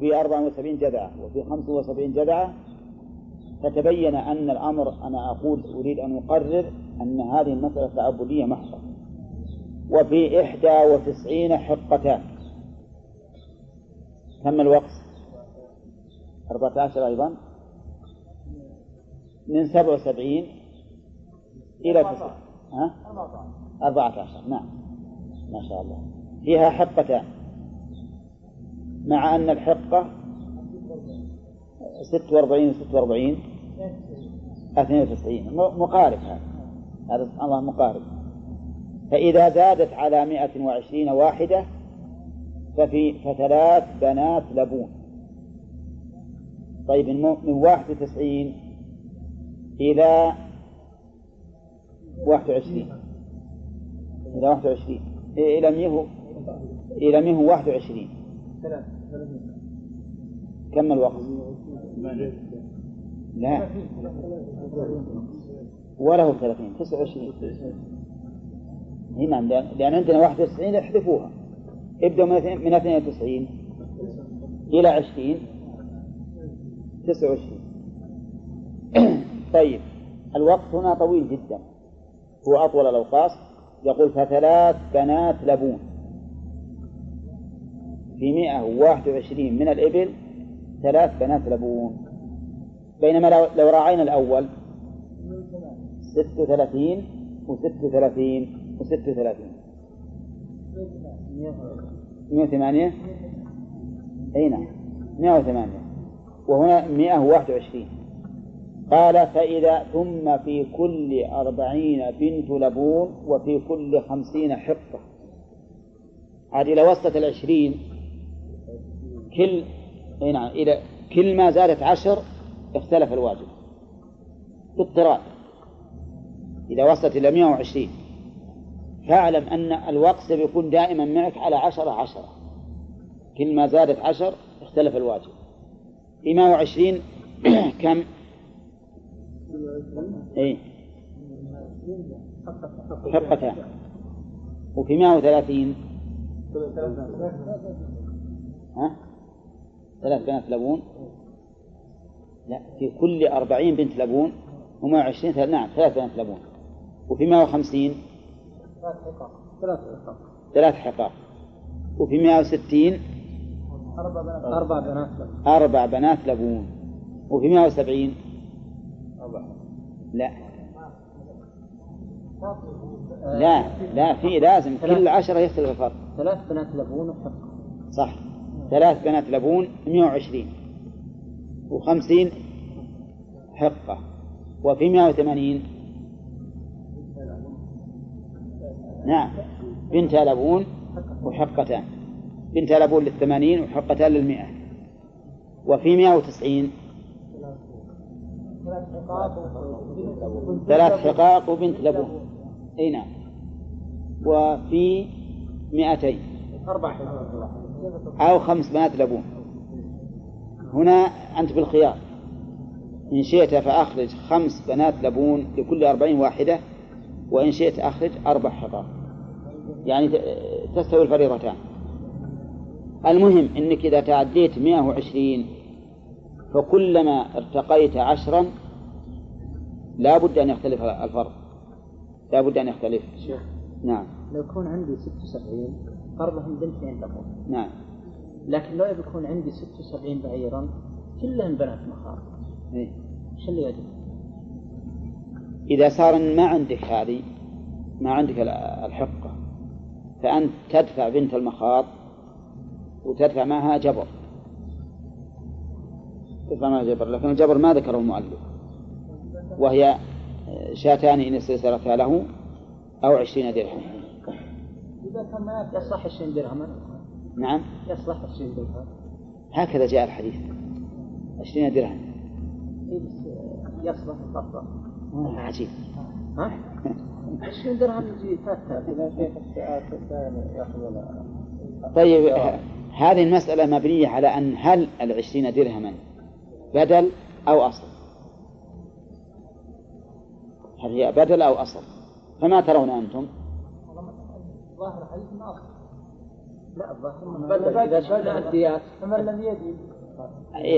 وفي أربعة وسبعين جذعة وفي خمس وسبعين جذعة فتبين أن الأمر أنا أقول أريد أن أقرر أن هذه المسألة تعبدية محضة. وفي إحدى وتسعين حقتان. كم الوقت؟ أربعة عشر أيضا. من سبع وسبعين إلى تسعة. ها؟ أربعة عشر نعم. ما شاء الله. فيها حقتان. مع أن الحقة ست وأربعين وست وأربعين اثنين وتسعين. مقارب هذا. هذا سبحان الله مقارب. فإذا زادت على مائة وعشرين واحدة ففي فثلاث بنات لبون. طيب من واحد وتسعين إلى واحد وعشرين. إلى واحد وعشرين. إلى مئة إلى مئة واحد وعشرين. كم الوقت؟ لا. وله ثلاثين تسعة وعشرين. نعم لأن عندنا واحد وتسعين احذفوها. ابدأوا من اثنين وتسعين إلى عشرين. تسعة وعشرين. طيب الوقت هنا طويل جدا. هو أطول الأوقاس يقول فثلاث بنات لبون. في مئة وواحد وعشرين من الإبل ثلاث بنات لبون. بينما لو, راعينا الأول ست وثلاثين وست وثلاثين وست وثلاثين. مئة وثمانية؟ أي نعم مئة وثمانية. وهنا مئة وواحد وعشرين. قال فإذا ثم في كل أربعين بنت لبون وفي كل خمسين حقة. عاد إلى وسط العشرين كل نعم إلى كل ما زادت عشر اختلف الواجب. باضطراد إذا وصلت إلى 120 فاعلم أن الوقت بيكون دائما معك على عشرة عشرة. كل ما زادت عشر اختلف الواجب. في 120 كم؟ اي حقتان وفي 130 ها؟ ثلاث بنات لبون. لا في كل أربعين بنت لبون وما عشرين نعم ثلاث بنات لبون. وفي مائة وخمسين ثلاث حقاق. ثلاث حقاق وفي مائة وستين أربع بنات أربع بنات لبون. أربع بنات لبون. وفي مائة وسبعين لا. لا لا في لازم كل عشرة يختلف الفرق. ثلاث بنات لبون وحقة صح. ثلاث بنات لبون 120 وخمسين حقة. وفي 180 نعم بنت لبون وحقتان. بنت لبون للثمانين وحقتان للمئة. وفي 190 ثلاث حقاق وبنت لبون. إي نعم. وفي مئتين. أربع أو خمس بنات لبون هنا أنت بالخيار. إن شئت فأخرج خمس بنات لبون لكل أربعين واحدة وإن شئت أخرج أربع حقاق يعني تستوي الفريضتان. المهم أنك إذا تعديت مئة وعشرين فكلما ارتقيت عشرا لا بد أن يختلف الفرق. لا بد أن يختلف. نعم. لو يكون عندي ست وسبعين فرضهم بنتين لبون نعم. لكن لو يكون عندي ست وسبعين بعيرا كلهم بنات مخاض إيه؟ إيش اللي يجب؟ إذا صار ما عندك هذه ما عندك الحقة فأنت تدفع بنت المخاض وتدفع معها جبر. تدفع معها جبر لكن الجبر ما ذكره المؤلف. وهي شاتان إن استيسرتا له أو عشرين درهم. إذا كان ما يصلح عشرين درهما نعم. يصلح عشرين درهم. هكذا جاء الحديث. عشرين درهم. يصلح القبضة. عجيب. ها؟ عشرين درهم يجي طيب هذه المسألة مبنية على أن هل العشرين درهما بدل أو أصل؟ هل هي بدل أو أصل؟ فما ترون أنتم؟ ظاهر الحديث أصل لا الظاهر شفنا الديات فمن لم يجد.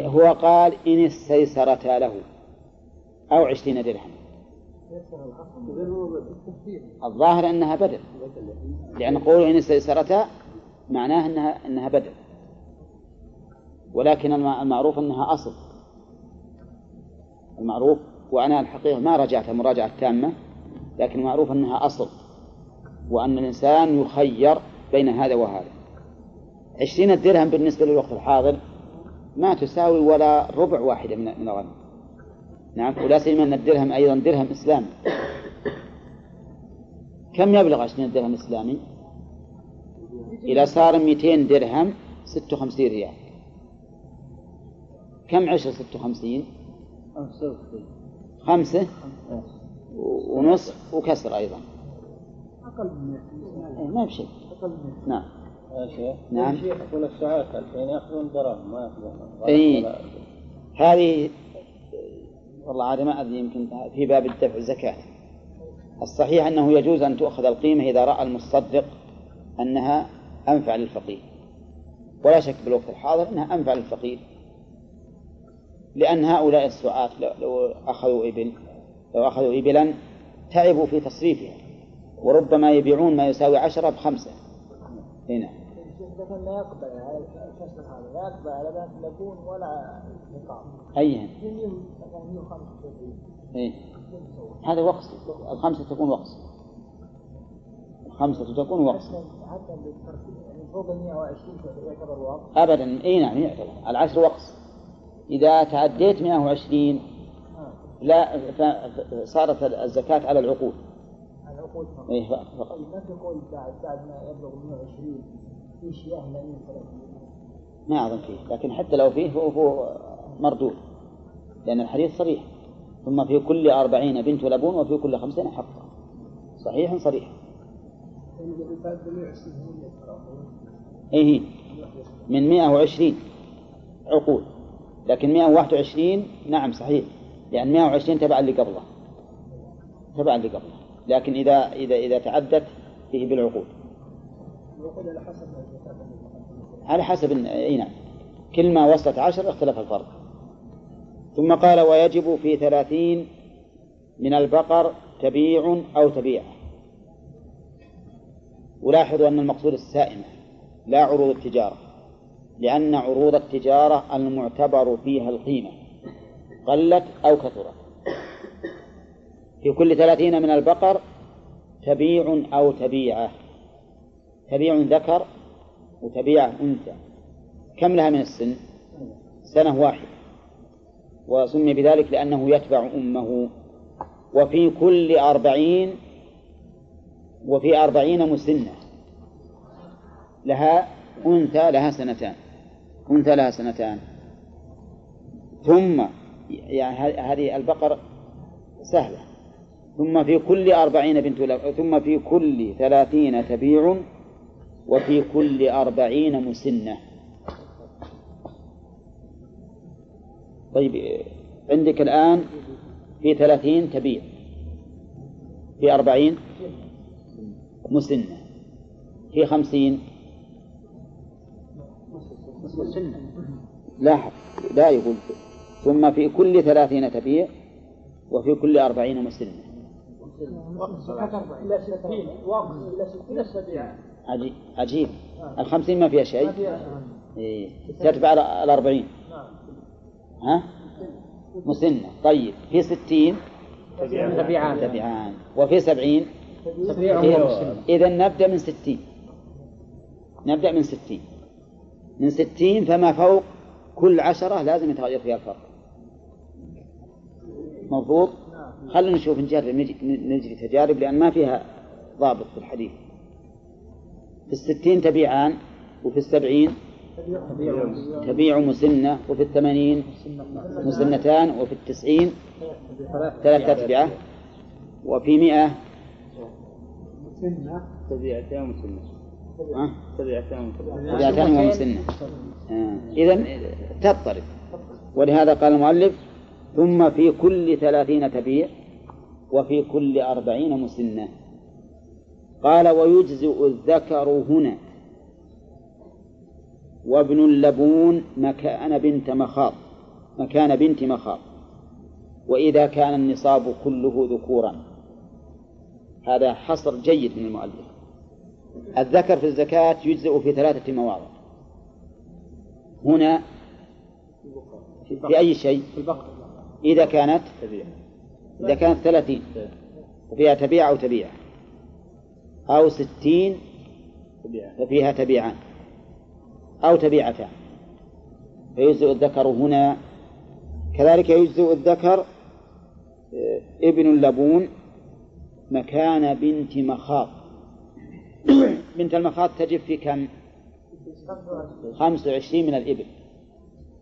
هو قال إن استيسرتا له. أو عشرين درهم. الظاهر أنها بدل. لأن قوله إن استيسرتا معناه أنها أنها بدل. ولكن المعروف أنها أصل. المعروف وأنا الحقيقة ما راجعتها مراجعة تامة لكن المعروف أنها أصل. وأن الإنسان يخير بين هذا وهذا. عشرين درهم بالنسبة للوقت الحاضر ما تساوي ولا ربع واحدة من من الغنم نعم ولا سيما أن الدرهم أيضا درهم إسلامي. كم يبلغ عشرين درهم إسلامي؟ إذا صار 200 درهم 56 ريال. كم عشر 56 خمسة ونصف وكسر أيضا. أقل من إيه، ما بشيء. نعم. يا شيخ نعم. شيخ يقول الساعات الحين يأخذون دراهم ما يأخذون اي هذه والله عاد ما أدري يمكن في باب الدفع الزكاة الصحيح أنه يجوز أن تؤخذ القيمة إذا رأى المصدق أنها أنفع للفقير. ولا شك بالوقت الحاضر أنها أنفع للفقير. لأن هؤلاء السعاة لو أخذوا إبل لو أخذوا ابلا تعبوا في تصريفها. وربما يبيعون ما يساوي عشرة بخمسة. هنا لكن لا يقبل على الكسر هذا لا يقبل على لبون ولا نقاب إيه؟ هذا وقص. الخمسة تكون وقص. الخمسة تكون وقص. حتى يعني فوق ال 120 يعتبر وقص. أبدا. أي نعم يعتبر. العشر وقص. إذا تعديت 120 لا صارت الزكاة على العقود. العقود فقط. إيه فقط. ما تقول بعد بعد ما يبلغ 120 في شياه ما أظن فيه لكن حتى لو فيه هو, هو مردود لأن الحديث صريح. ثم في كل أربعين بنت لبون وفي كل خمسين حقا صحيح صريح. إيه من مئة وعشرين عقود لكن مئة وواحد وعشرين نعم صحيح. لأن مئة وعشرين تبعا لقبضة تبعا لقبضة لكن إذا إذا إذا تعدت فيه بالعقود. على حسب إي نعم. كل ما وصلت عشر اختلف الفرق. ثم قال ويجب في ثلاثين من البقر تبيع أو تبيع ولاحظوا أن المقصود السائمة لا عروض التجارة لأن عروض التجارة المعتبر فيها القيمة قلت أو كثرت. في كل ثلاثين من البقر تبيع أو تبيعة. تبيع ذكر وتبيعة أنثى. كم لها من السن؟ سنة واحدة. وسمي بذلك لأنه يتبع أمه. وفي كل أربعين وفي أربعين مسنة. لها أنثى لها سنتان. أنثى لها سنتان. ثم يعني هذه البقر سهلة. ثم في كل أربعين بنت ثم في كل ثلاثين تبيع وفي كل أربعين مسنة. طيب عندك الآن في ثلاثين تبيع في أربعين مسنة في خمسين لاحظ لا يقول. ثم في كل ثلاثين تبيع وفي كل أربعين مسنة. عجيب عجيب الخمسين ما فيها شيء إيه. تتبع الأربعين. ها مسنة طيب في ستين تبيعان تبيعان وفي سبعين إذا نبدأ من ستين نبدأ من ستين من ستين فما فوق كل عشرة لازم يتغير فيها الفرق مضبوط. خلينا نشوف نجرب نجري تجارب لأن ما فيها ضابط في الحديث. في الستين تبيعان وفي السبعين تبيع مسنة وفي الثمانين مسنتان وفي التسعين ثلاثة تبعة وفي مئة تبيعتان ومسنة. تبيعتان ومسنة. آه. إذا تضطرب. ولهذا قال المؤلف ثم في كل ثلاثين تبيع وفي كل أربعين مسنة. قال ويجزئ الذكر هنا. وابن اللبون مكان بنت مخاض. مكان بنت مخاض. وإذا كان النصاب كله ذكورا. هذا حصر جيد من المؤلف. الذكر في الزكاة يجزئ في ثلاثة مواضع. هنا في أي شيء؟ إذا كانت إذا كانت ثلاثين. وفيها تبيع أو تبيع؟ أو ستين ففيها تبيعان. أو تبيعتان. فيجزئ الذكر هنا. كذلك يجزئ الذكر آه، ابن اللبون مكان بنت مخاض. بنت المخاض تجب في كم؟ خمس وعشرين من الإبل.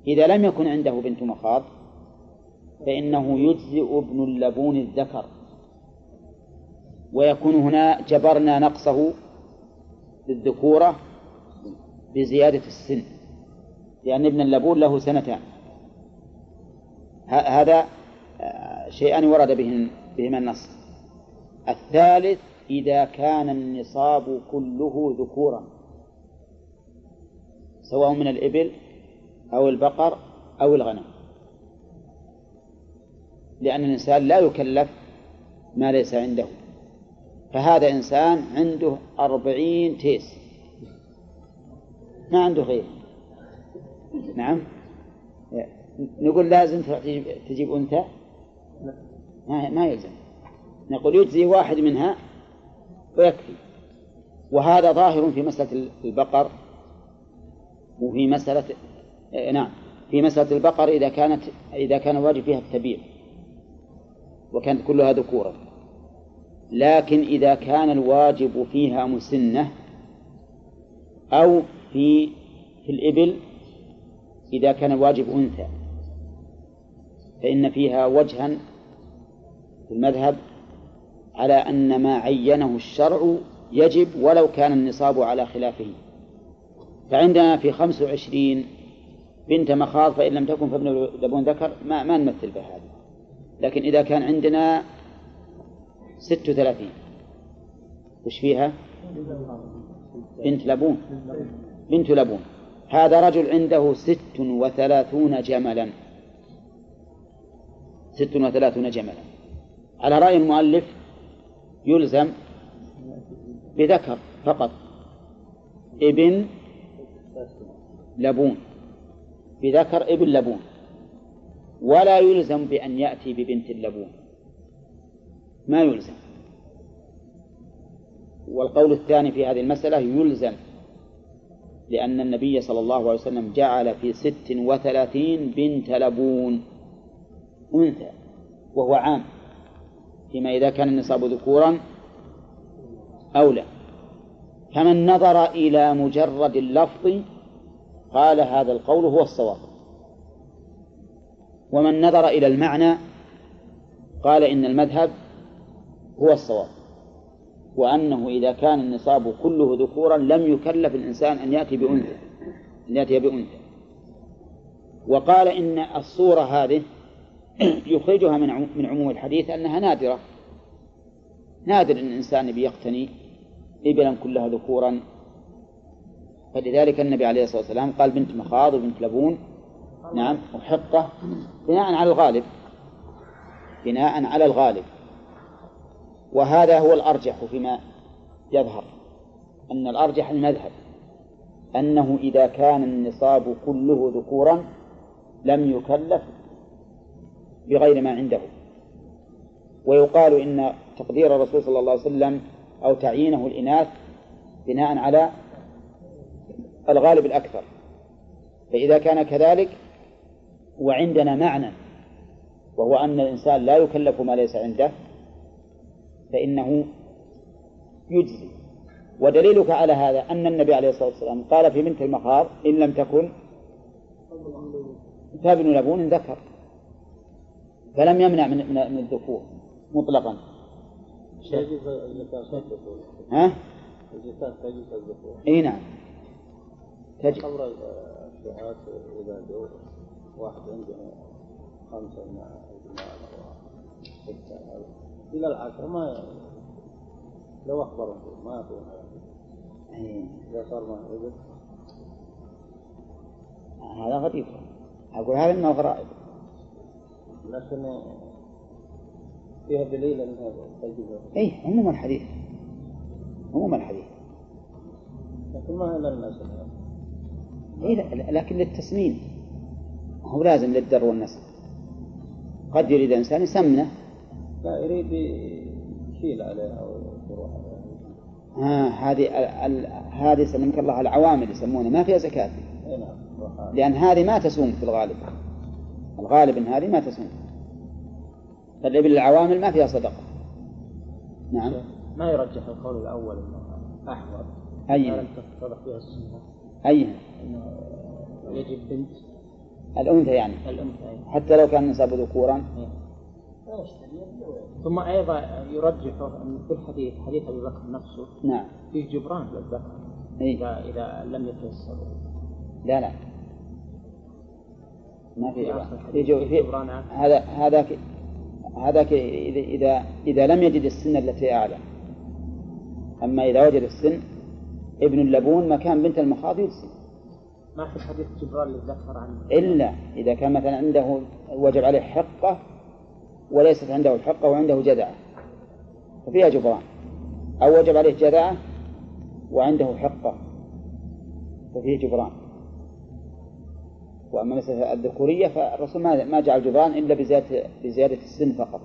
إذا لم يكن عنده بنت مخاض فإنه يجزئ ابن اللبون الذكر. ويكون هنا جبرنا نقصه للذكورة بزيادة السن. لأن ابن اللبون له سنتان. هذا شيئان ورد بهما النص. الثالث إذا كان النصاب كله ذكورا. سواء من الإبل أو البقر أو الغنم. لأن الإنسان لا يكلف ما ليس عنده. فهذا إنسان عنده أربعين تيس. ما عنده غير نعم. نقول لازم تجيب, تجيب أنثى؟ ما ما يلزم. نقول يجزي واحد منها ويكفي. وهذا ظاهر في مسألة البقر وفي مسألة نعم. في مسألة البقر إذا كانت إذا كان واجب فيها التبيع وكانت كلها ذكورا لكن إذا كان الواجب فيها مسنة أو في في الإبل إذا كان الواجب أنثى. فإن فيها وجها في المذهب على أن ما عينه الشرع يجب ولو كان النصاب على خلافه. فعندنا في خمس وعشرين بنت مخاض فإن لم تكن فابن لبون ذكر ما, ما نمثل بهذا. لكن إذا كان عندنا ست وثلاثين وش فيها؟ بنت لبون. بنت لبون. هذا رجل عنده ست وثلاثون جملا. ست وثلاثون جملا. على رأي المؤلف يلزم بذكر فقط ابن لبون. بذكر ابن لبون. ولا يلزم بأن يأتي ببنت اللبون. ما يلزم. والقول الثاني في هذه المسألة يلزم لأن النبي صلى الله عليه وسلم جعل في ست وثلاثين بنت لبون أنثى وهو عام. فيما إذا كان النصاب ذكورا أولى فمن نظر إلى مجرد اللفظ قال هذا القول هو الصواب. ومن نظر إلى المعنى قال إن المذهب هو الصواب وأنه إذا كان النصاب كله ذكورا لم يكلف الإنسان أن يأتي بأنثى أن يأتي بأنثى. وقال إن الصورة هذه يخرجها من من عموم الحديث أنها نادرة. نادر أن الإنسان بيقتني إبلا كلها ذكورا. فلذلك النبي عليه الصلاة والسلام قال بنت مخاض وبنت لبون نعم وحقة بناء على الغالب بناء على الغالب. وهذا هو الأرجح فيما يظهر أن الأرجح المذهب أنه إذا كان النصاب كله ذكورا لم يكلف بغير ما عنده. ويقال إن تقدير الرسول صلى الله عليه وسلم أو تعيينه الإناث بناء على الغالب الأكثر. فإذا كان كذلك وعندنا معنى وهو أن الإنسان لا يكلف ما ليس عنده فإنه يجزي. ودليلك على هذا أن النبي عليه الصلاة والسلام قال في بنت المخاض إن لم تكن فابن لبون ذكر فلم يمنع من من الذكور مطلقا. ها؟ إي نعم. تجب واحد عنده خمسة الجماعة ستة إلى العشرة ما لو أخبرهم ما يعطون إذا صار ما هذا غريب. أقول هذا من الغرائب. لكن فيها دليل أنها تجب أي عموم الحديث. عموم الحديث. لكن ما هي للناس إيه لكن للتسمين. هو لازم للدر والنسل قد يريد إنسان يسمنه. لا يريد يشيل عليها أو يروح آه هذه هذه سلمك الله العوامل يسمونها. ما فيها زكاة. نعم لأن هذه ما تسوم في الغالب. الغالب أن هذه ما تسوم. فالإبل العوامل ما فيها صدقة. نعم. ما يرجح القول الأول أحوط؟ أي فيها السنة؟ أي يجب بنت. الأنثى يعني. الأنثى حتى لو كان النساب ذكورا. ثم أيضا يرجح أن في الحديث حديث أبي بكر نفسه. نعم. فيه جبران للذكر إيه؟ إذا إذا لم يتيسر. لا لا. ما في جبران. في جو في جبران. هذا هذا ك- هذا ك- إذا إذا إذا لم يجد السن التي أعلى أما إذا وجد السن ابن اللبون مكان بنت المخاض يجزي ما في الحديث جبران للذكر عن إلا إذا كان مثلا عنده وجب عليه حقة وليست عنده الحقة وعنده جذعة ففيها جبران. أو وجب عليه جذعة وعنده حقة ففيه جبران. وأما مسألة الذكورية فالرسول ما ما جعل جبران إلا بزيادة بزيادة السن فقط.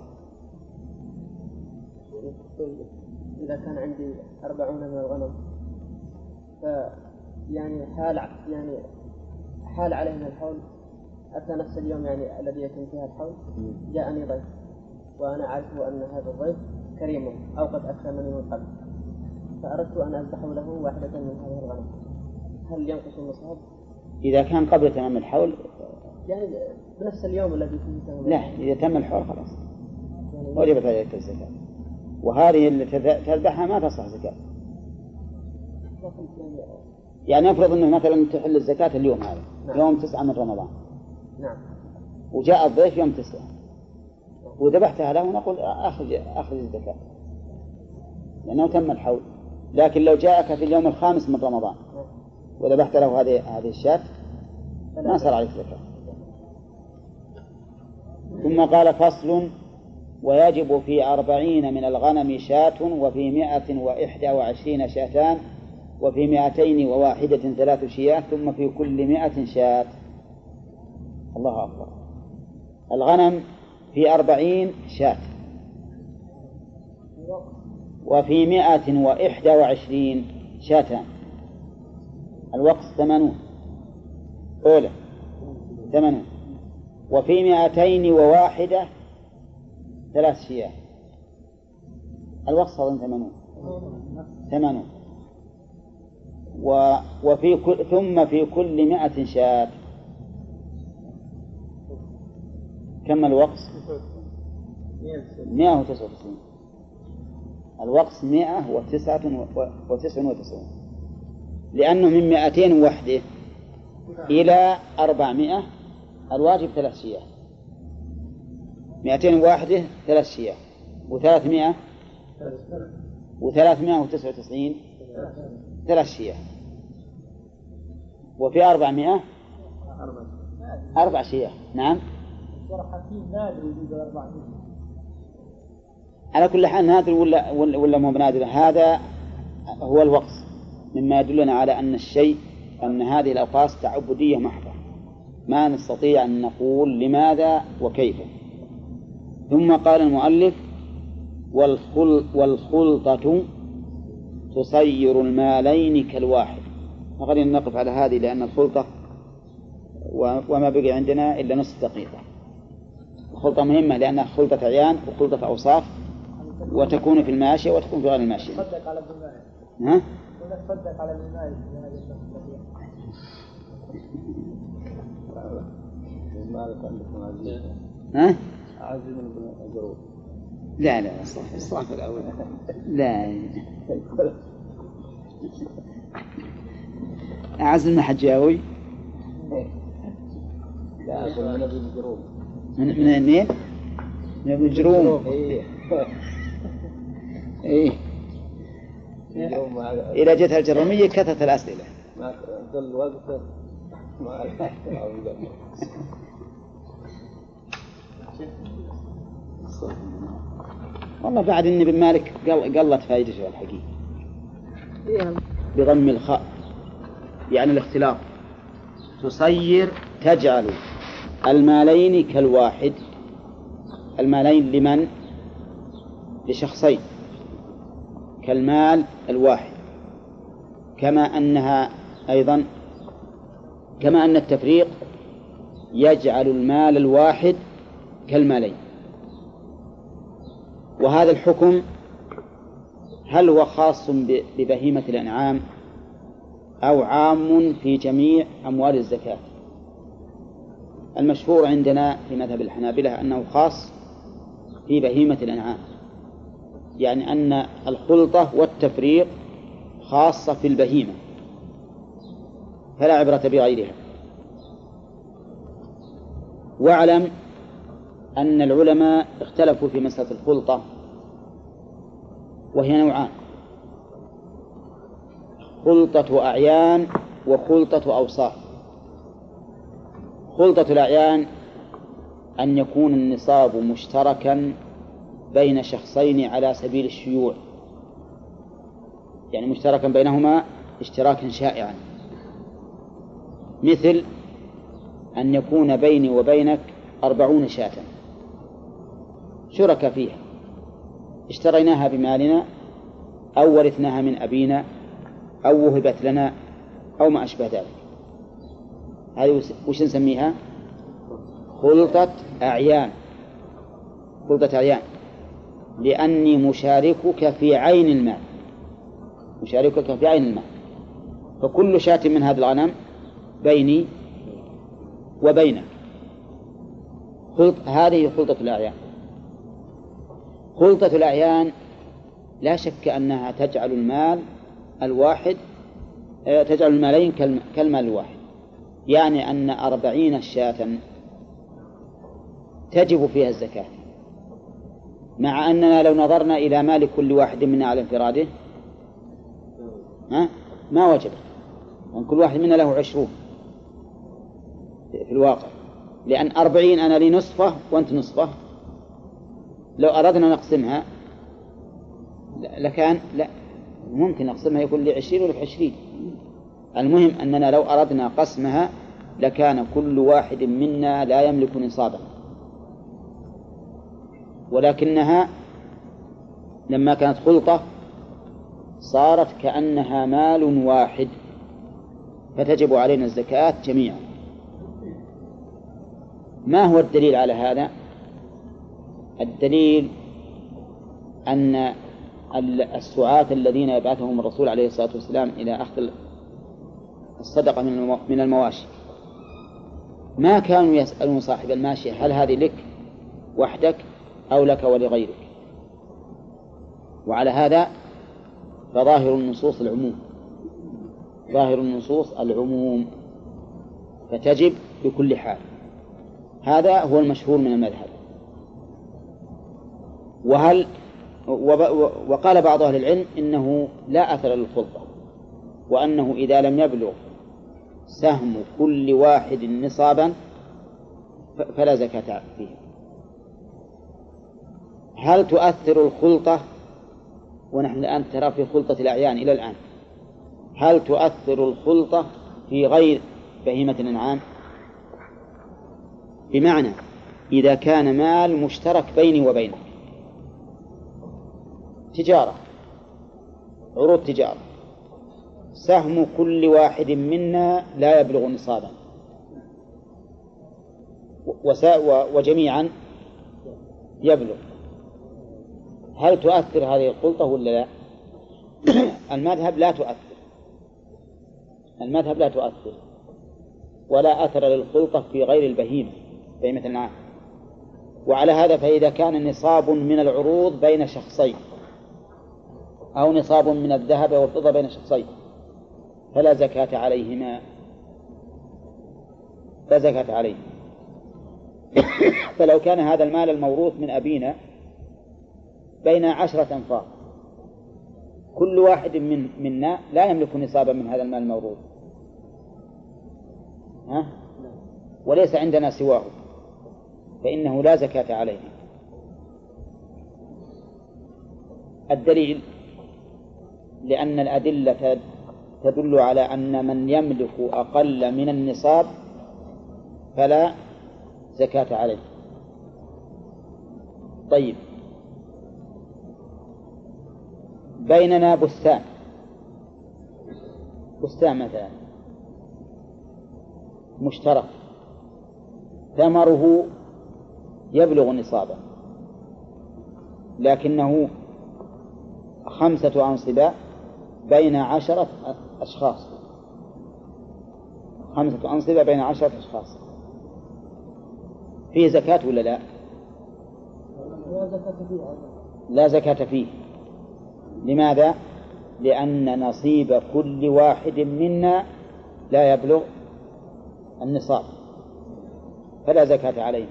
إذا كان عندي أربعون من الغنم ف يعني حال يعني حال عليهم الحول. أتى نفس اليوم يعني الذي يتم فيها الحول. جاءني ضيف وأنا أعرف أن هذا الضيف كريم أو قد أكرمني من قبل. فأردت أن أذبح له واحدة من هذه الغنم. هل ينقص النصاب؟ إذا كان قبل تمام الحول يعني بنفس اليوم الذي فيه تمام لا إذا تم الحول خلاص. يعني وجبت عليك الزكاة. وهذه اللي تذ- تذبحها ما تصلح زكاة. يعني افرض انه مثلا تحل الزكاة اليوم هذا نعم. يوم تسعة من رمضان. نعم. وجاء الضيف يوم تسعة. وذبحتها له نقول اخرج اخرج الزكاة. لأنه تم الحول. لكن لو جاءك في اليوم الخامس من رمضان نعم. وذبحت له هذه هذه الشاة ما صار عليك زكاة. ثم قال فصل ويجب في أربعين من الغنم شاة وفي مائة وإحدى وعشرين شاتان وفي مائتين وواحدة ثلاث شياه ثم في كل مائة شاة. الله أكبر. الغنم في أربعين شاة. وفي مائة وإحدى وعشرين شاتان الوقت ثمانون. أولى. ثمانون. وفي مائتين وواحدة ثلاث شياه الوقت أظن ثمانون. ثمانون. و وفي كل ثم في كل مائة شاة. كم الوقت؟ مائة وتسعة وتسعين. الوقت مائة وتسعة و- وتسع وتسعون لأنه من مائتين وحده إلى أربعمائة الواجب ثلاث شياه. مائتين واحدة ثلاث شياه. وثلاثمائة وثلاثمائة وتسعة وتسعين. ثلاث شياه. وفي أربعمائة؟ أربع شياه. نعم. على كل حال نادر ولا ولا, مو بنادر؟ هذا هو الوقت مما يدلنا على أن الشيء أن هذه الأوقاس تعبدية محضة. ما نستطيع أن نقول لماذا وكيف. ثم قال المؤلف والخل والخلطة تصير المالين كالواحد. خلينا نقف على هذه لأن الخلطة و- وما بقي عندنا إلا نصف دقيقة. الخلطة مهمة لأنها خلطة عيان وخلطة أوصاف وتكون في الماشية وتكون في غير الماشية. صدق على ابن ها؟ تصدق على ابن مالك ها؟ عزيز بن أجروب لا لا الصف الصف الأول لا أعز من حجاوي لا أقول من ابن أجروب من من منين؟ من ابن جروم إيه إيه إذا جت الجرمية كثرت الأسئلة ما ظل وقت والله بعد ان ابن مالك قل قلت فائدته الحقيقة. بضم الخاء يعني الاختلاط تصير تجعل المالين كالواحد. المالين لمن؟ لشخصين. كالمال الواحد. كما أنها أيضا كما أن التفريق يجعل المال الواحد كالمالين. وهذا الحكم هل هو خاص ببهيمة الأنعام أو عام في جميع أموال الزكاة؟ المشهور عندنا في مذهب الحنابلة أنه خاص في بهيمة الأنعام يعني أن الخلطة والتفريق خاصة في البهيمة فلا عبرة بغيرها. واعلم أن العلماء اختلفوا في مسألة الخلطة وهي نوعان. خلطة أعيان وخلطة أوصاف. خلطة الأعيان أن يكون النصاب مشتركا بين شخصين على سبيل الشيوع. يعني مشتركا بينهما اشتراكا شائعا. مثل أن يكون بيني وبينك أربعون شاة. شركة فيها. اشتريناها بمالنا أو ورثناها من أبينا أو وهبت لنا أو ما أشبه ذلك. هذه وش نسميها؟ خلطة أعيان. خلطة أعيان. لأني مشاركك في عين المال. مشاركك في عين المال. فكل شاة من هذا الغنم بيني وبينك. خلط هذه خلطة الأعيان. خلطة الأعيان لا شك أنها تجعل المال الواحد آه، تجعل المالين كالمال الواحد. يعني أن أربعين شاة تجب فيها الزكاة. مع أننا لو نظرنا إلى مال كل واحد منا على انفراده ما وجب وأن كل واحد منا له عشرون في الواقع. لأن أربعين أنا لي نصفه وأنت نصفه. لو أردنا نقسمها لكان لا ممكن نقسمها يكون لي عشرين ولك عشرين المهم أننا لو أردنا قسمها لكان كل واحد منا لا يملك نصابا ولكنها لما كانت خلطة صارت كأنها مال واحد فتجب علينا الزكاة جميعا. ما هو الدليل على هذا؟ الدليل أن السعاة الذين يبعثهم الرسول عليه الصلاة والسلام إلى أخذ الصدقة من المواشي. ما كانوا يسألون صاحب الماشية هل هذه لك وحدك أو لك ولغيرك؟ وعلى هذا فظاهر النصوص العموم. ظاهر النصوص العموم. فتجب بكل حال. هذا هو المشهور من المذهب. وهل وقال بعض أهل العلم إنه لا أثر للخلطة وأنه إذا لم يبلغ سهم كل واحد نصابا فلا زكاة فيه. هل تؤثر الخلطة؟ ونحن الآن ترى في خلطة الأعيان إلى الآن. هل تؤثر الخلطة في غير بهيمة الأنعام؟ بمعنى إذا كان مال مشترك بيني وبينك. تجارة عروض تجارة. سهم كل واحد منا لا يبلغ نصابا. وجميعا يبلغ. هل تؤثر هذه الخلطة ولا لا؟ المذهب لا تؤثر. المذهب لا تؤثر. ولا أثر للخلطة في غير البهيمة بهيمة النعام. وعلى هذا فإذا كان نصاب من العروض بين شخصين. أو نصاب من الذهب والفضة بين شخصين فلا زكاة عليهما. لا زكاة عليه فلو كان هذا المال الموروث من أبينا بين عشرة أنفار كل واحد من منا لا يملك نصابا من هذا المال الموروث. ها؟ وليس عندنا سواه فإنه لا زكاة عليه. الدليل لأن الأدلة تدل على أن من يملك أقل من النصاب فلا زكاة عليه. طيب. بيننا بستان. بستان مثلا. مشترك. ثمره يبلغ نصابا لكنه خمسة أنصبة بين عشرة أشخاص. خمسة أنصبة بين عشرة أشخاص. فيه زكاة ولا لا؟ لا زكاة فيه. لماذا؟ لأن نصيب كل واحد منا لا يبلغ النصاب. فلا زكاة عليه.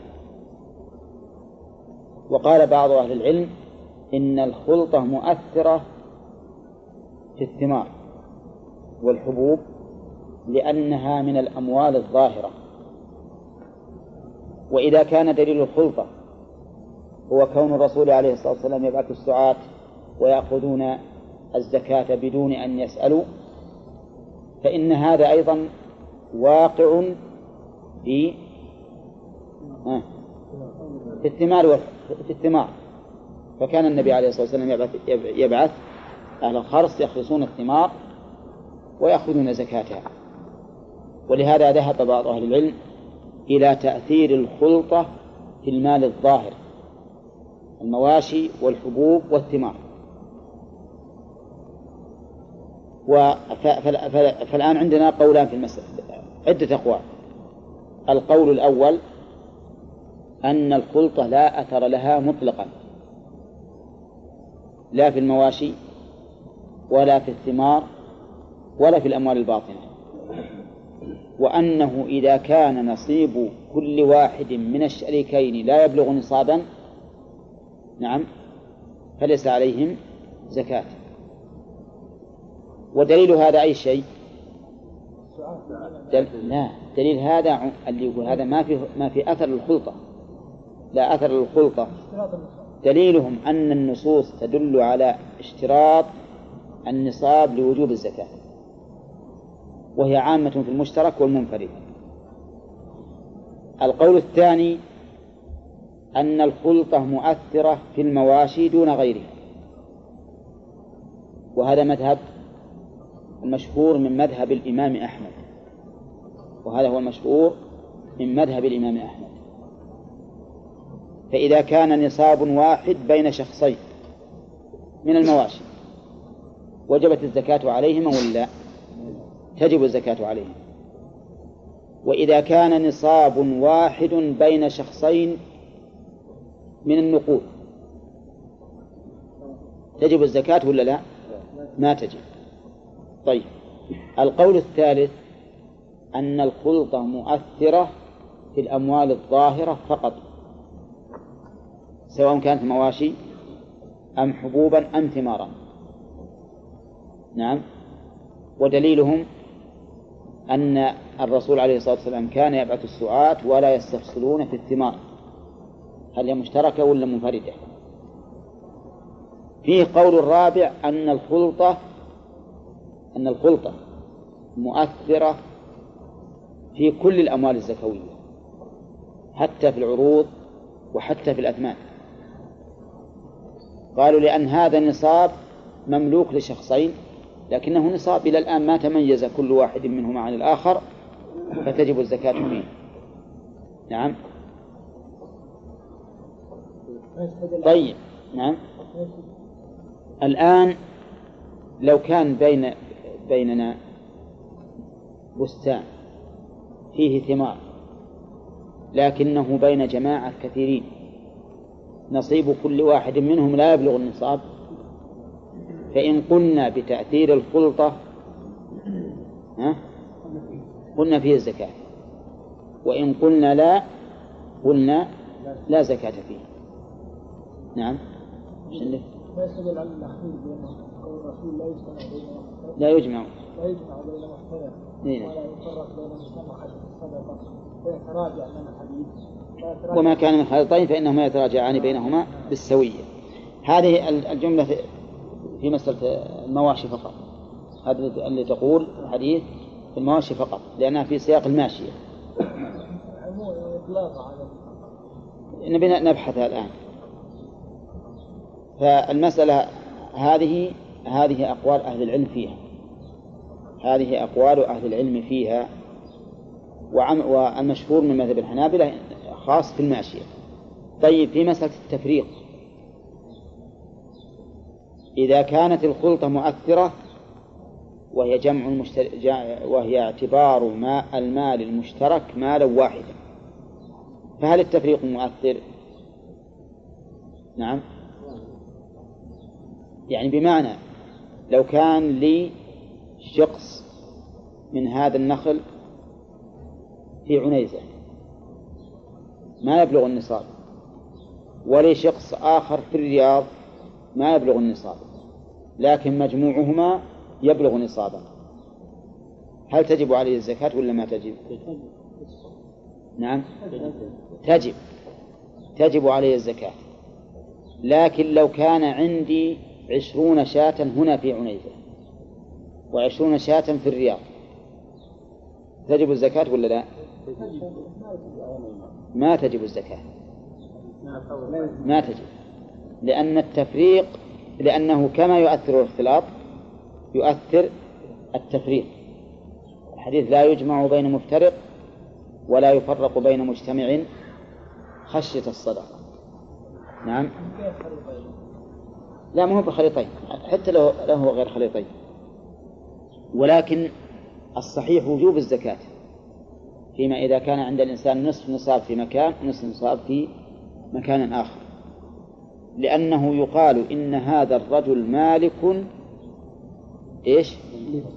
وقال بعض أهل العلم إن الخلطة مؤثرة في الثمار والحبوب لأنها من الأموال الظاهرة. وإذا كان دليل الخلطة هو كون الرسول عليه الصلاة والسلام يبعث السعاة ويأخذون الزكاة بدون أن يسألوا فإن هذا أيضا واقع في في الثمار في الثمار. فكان النبي عليه الصلاة والسلام يبعث, يبعث أهل الخرص يخلصون الثمار ويأخذون زكاتها. ولهذا ذهب بعض أهل العلم إلى تأثير الخلطة في المال الظاهر المواشي والحبوب والثمار. فالآن عندنا قولان في المسألة عدة أقوال. القول الأول أن الخلطة لا أثر لها مطلقا لا في المواشي ولا في الثمار ولا في الأموال الباطنة. وأنه إذا كان نصيب كل واحد من الشريكين لا يبلغ نصابا نعم فليس عليهم زكاة. ودليل هذا أي شيء؟ دل... لا دليل هذا اللي يقول هذا ما في ما في أثر الخلطة لا أثر الخلطة دليلهم أن النصوص تدل على اشتراط النصاب لوجوب الزكاة. وهي عامة في المشترك والمنفرد. القول الثاني أن الخلطة مؤثرة في المواشي دون غيرها. وهذا مذهب المشهور من مذهب الإمام أحمد. وهذا هو المشهور من مذهب الإمام أحمد. فإذا كان نصاب واحد بين شخصين من المواشي وجبت الزكاة عليهما ولا تجب الزكاة عليهما؟ وإذا كان نصاب واحد بين شخصين من النقود تجب الزكاة ولا لا؟ ما تجب. طيب القول الثالث أن الخلطة مؤثرة في الأموال الظاهرة فقط سواء كانت مواشي أم حبوبا أم ثمارا. نعم. ودليلهم أن الرسول عليه الصلاة والسلام كان يبعث السعاة ولا يستفصلون في الثمار. هل هي مشتركة ولا منفردة؟ فيه قول الرابع أن الخلطة أن الخلطة مؤثرة في كل الأموال الزكوية حتى في العروض وحتى في الأثمان. قالوا لأن هذا النصاب مملوك لشخصين لكنه نصاب إلى الآن ما تميز كل واحد منهما عن الآخر فتجب الزكاة فيه نعم. طيب نعم. الآن لو كان بين بيننا بستان فيه ثمار لكنه بين جماعة كثيرين نصيب كل واحد منهم لا يبلغ النصاب. فإن قلنا بتأثير الخلطة ها؟ قلنا فيه الزكاة. وإن قلنا لا قلنا لا زكاة فيه. نعم. لا يجتمع بين لا يجمع. لا يجمع. ولا يفرق بين الحديث وما كان من خلطين فإنهما يتراجعان بينهما بالسوية. هذه الجملة في- مسألة المواشي فقط. هذه اللي تقول الحديث في المواشي فقط لأنها في سياق الماشية. نبي نبحثها الآن. فالمسألة هذه هذه أقوال أهل العلم فيها. هذه أقوال أهل العلم فيها. وعم والمشهور من مذهب الحنابلة خاص في الماشية. طيب في مسألة التفريق. إذا كانت الخلطة مؤثرة وهي جمع المشتر... وهي اعتبار ماء المال المشترك مالا واحدا فهل التفريق مؤثر؟ نعم يعني بمعنى لو كان لي شقص من هذا النخل في عنيزة ما يبلغ النصاب ولي شخص آخر في الرياض ما يبلغ النصاب لكن مجموعهما يبلغ نصابا. هل تجب عليه الزكاة ولا ما تجب؟ نعم. تجب. تجب عليه الزكاة. لكن لو كان عندي عشرون شاة هنا في عنيزة وعشرون شاة في الرياض تجب الزكاة ولا لا؟ ما تجب الزكاة. ما تجب. لأن التفريق لأنه كما يؤثر الاختلاط يؤثر التفريق. الحديث لا يجمع بين مفترق ولا يفرق بين مجتمع خشية الصدقة. نعم. لا ما هو بخليطين. حتى لو له غير خليطين. ولكن الصحيح وجوب الزكاة. فيما إذا كان عند الإنسان نصف نصاب في مكان ونصف نصاب في مكان آخر. لأنه يقال إن هذا الرجل مالك إيش؟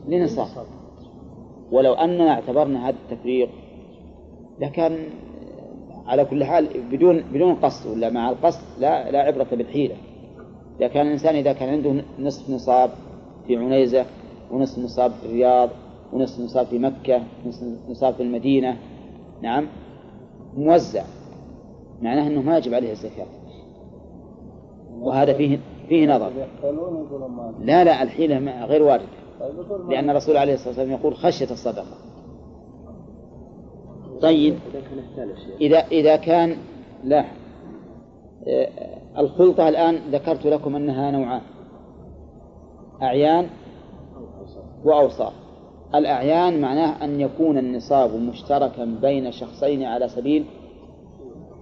لنصاب. ولو أننا اعتبرنا هذا التفريق لكان على كل حال بدون بدون قصد ولا مع القصد لا لا عبرة بالحيلة. إذا كان الإنسان إذا كان عنده نصف نصاب في عنيزة ونصف نصاب في الرياض ونصف نصاب في مكة ونصف نصاب في المدينة نعم موزع. معناه أنه ما يجب عليه الزكاة. وهذا فيه فيه نظر. لا لا الحيلة غير واردة. لأن الرسول عليه الصلاة والسلام يقول خشية الصدقة. طيب. إذا إذا كان لا. آه، الخلطة الآن ذكرت لكم أنها نوعان. أعيان وأوصاف. الأعيان معناه أن يكون النصاب مشتركا بين شخصين على سبيل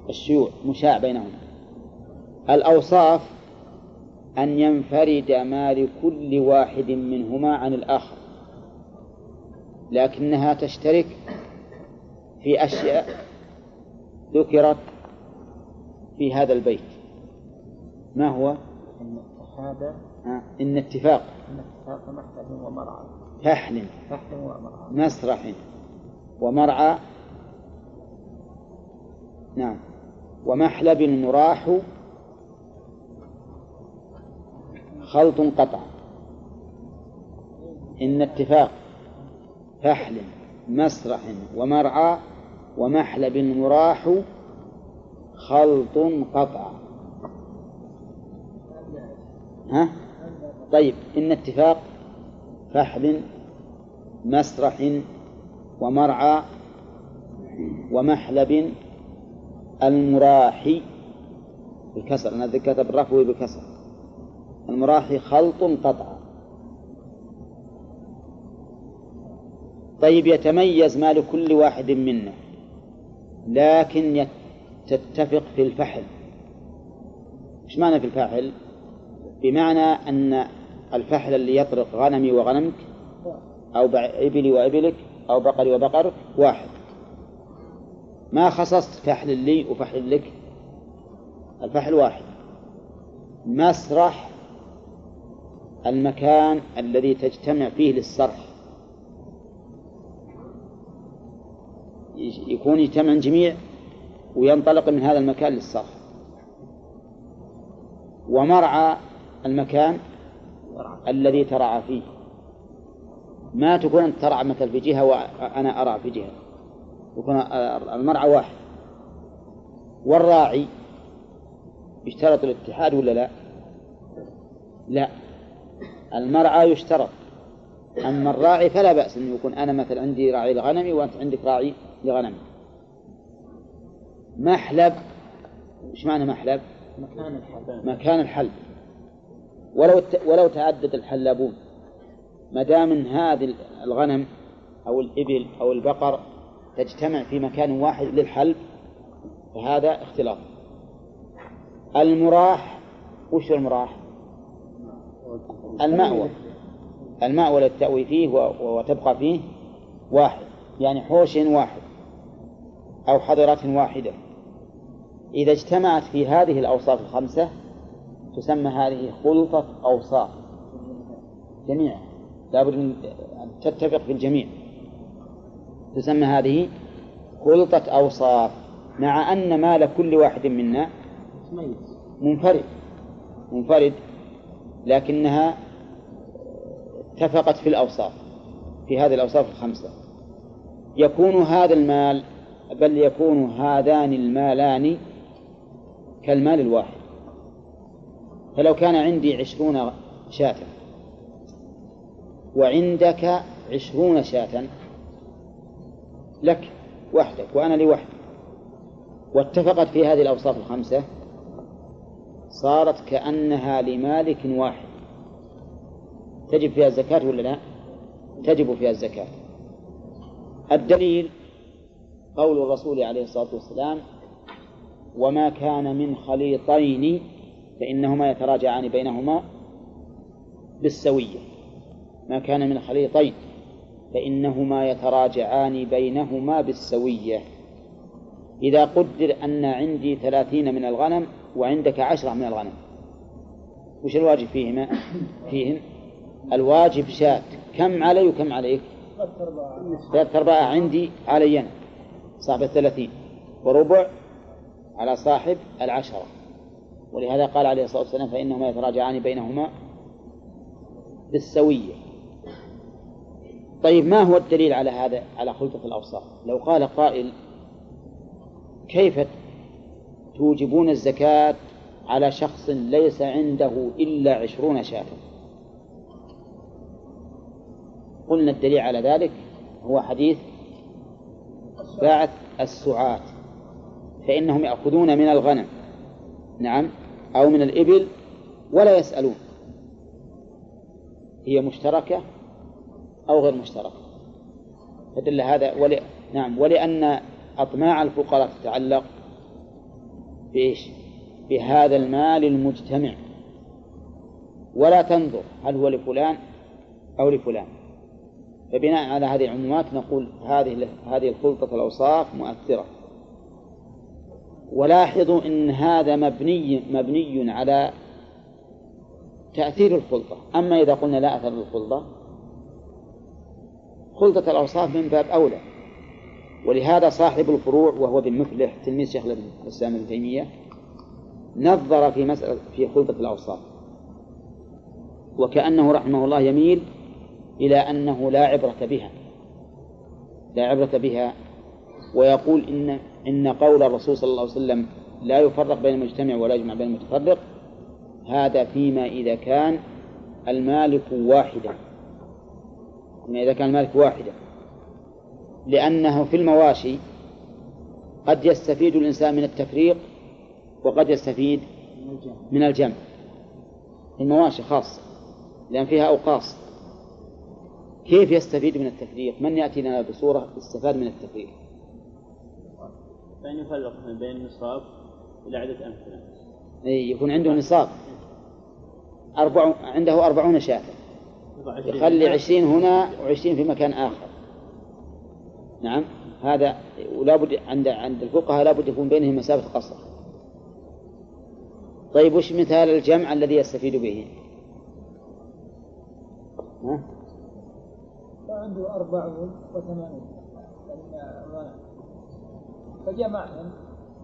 الشيوع مشاع بينهما. الأوصاف أن ينفرد ما لكل واحد منهما عن الآخر لكنها تشترك في أشياء ذكرت في هذا البيت. ما هو؟ إن هذا ها؟ إن اتفاق. إن اتفاق محتل ومرعى. فحل. محتل ومرعى. مسرح. ومرعى. نعم. ومحلب مراح خلط قطع. إن اتفاق فحل مسرح ومرعى ومحلب مراح خلط قطع. ها؟ طيب إن اتفاق فحل مسرح ومرعى ومحلب المراحي بالكسر أنا ذكرت بالرفع بالكسر. المراحي خلط قطع. طيب يتميز ما لكل واحد منا لكن تتفق في الفحل. إيش معنى في الفحل؟ بمعنى أن الفحل اللي يطرق غنمي وغنمك أو إبلي وإبلك أو بقري وبقرك واحد. ما خصصت فحل لي وفحل لك؟ الفحل واحد. مسرح المكان الذي تجتمع فيه يج- يكون يجتمع جميع وينطلق من هذا المكان للسرح ومرعى المكان الذي ترعى فيه. ما تكون أنت ترعى مثل في جهة وأنا أرى في جهة. يكون المرعى واحد. والراعي يشترط الاتحاد ولا لا؟ لا. المرعى يشترط. أما الراعي فلا بأس أن يكون أنا مثلا عندي راعي لغنمي وأنت عندك راعي لغنمي. محلب إيش معنى محلب؟ مكان الحلب. مكان الحلب. ولو ولو تعدد الحلابون ما دام إن هذه الغنم أو الإبل أو البقر تجتمع في مكان واحد للحلب فهذا اختلاط. المراح وش المراح؟ المأوى. المأوى الذي تأوي فيه وتبقى فيه واحد. يعني حوش واحد أو حضرة واحدة. إذا اجتمعت في هذه الأوصاف الخمسة تسمى هذه خلطة أوصاف. جميعا لابد أن تتفق في الجميع. تسمى هذه خلطة أوصاف. مع أن مال كل واحد منا منفرد. منفرد. لكنها اتفقت في الأوصاف في هذه الأوصاف الخمسة. يكون هذا المال بل يكون هذان المالان كالمال الواحد. فلو كان عندي عشرون شاة وعندك عشرون شاة لك وحدك وأنا لي وحدي واتفقت في هذه الأوصاف الخمسة صارت كأنها لمالك واحد. تجب فيها الزكاة ولا لا؟ تجب فيها الزكاة. الدليل قول الرسول عليه الصلاة والسلام وما كان من خليطين فإنهما يتراجعان بينهما بالسوية. ما كان من خليطين فإنهما يتراجعان بينهما بالسوية. إذا قدر أن عندي ثلاثين من الغنم وعندك عشرة من الغنم. وش الواجب فيهما؟ فيهم الواجب شاة كم علي وكم عليك؟ ثلاثة أرباع عندي علي أنا صاحب الثلاثين. وربع على صاحب العشرة. ولهذا قال عليه الصلاة والسلام فإنهما يتراجعان بينهما بالسوية. طيب ما هو الدليل على هذا على خلطة الأوصاف؟ لو قال قائل كيف توجبون الزكاة على شخص ليس عنده إلا عشرون شاة. قلنا الدليل على ذلك هو حديث باعث السعاة فإنهم يأخذون من الغنم نعم أو من الإبل ولا يسألون. هي مشتركة أو غير مشتركة؟ فدل هذا ول... نعم ولأن أطماع الفقراء تتعلق بإيش؟ بهذا المال المجتمع. ولا تنظر هل هو لفلان أو لفلان. فبناء على هذه العمومات نقول هذه هذه الخلطة الأوصاف مؤثرة. ولاحظوا أن هذا مبني مبني على تأثير الخلطة. أما إذا قلنا لا أثر للخلطة خلطة الأوصاف من باب أولى. ولهذا صاحب الفروع وهو بن مفلح تلميذ شيخ الإسلام ابن تيمية نظر في مسألة في خلطة الأوصاف. وكأنه رحمه الله يميل إلى أنه لا عبرة بها. لا عبرة بها. ويقول إن إن قول الرسول صلى الله عليه وسلم لا يفرق بين المجتمع ولا يجمع بين المتفرق هذا فيما إذا كان المالك واحدا. فيما إذا كان المالك واحدا. لأنه في المواشي قد يستفيد الإنسان من التفريق وقد يستفيد من الجمع. المواشي خاصة لأن فيها أوقاص. كيف يستفيد من التفريق؟ من يأتي لنا بصورة استفاد من التفريق؟ فإن يفرق بين النصاب إلى عدة أمثلة. أي يكون عنده نصاب. أربع عنده أربعون شاة. يخلي عشرين هنا وعشرين في مكان آخر. نعم. هذا ولا بد عند عند الفقهاء لا بد يكون بينهم مسافة قصر. طيب وش مثال الجمع الذي يستفيد به؟ ها؟ عنده أربعون وثمانون. فجمعهم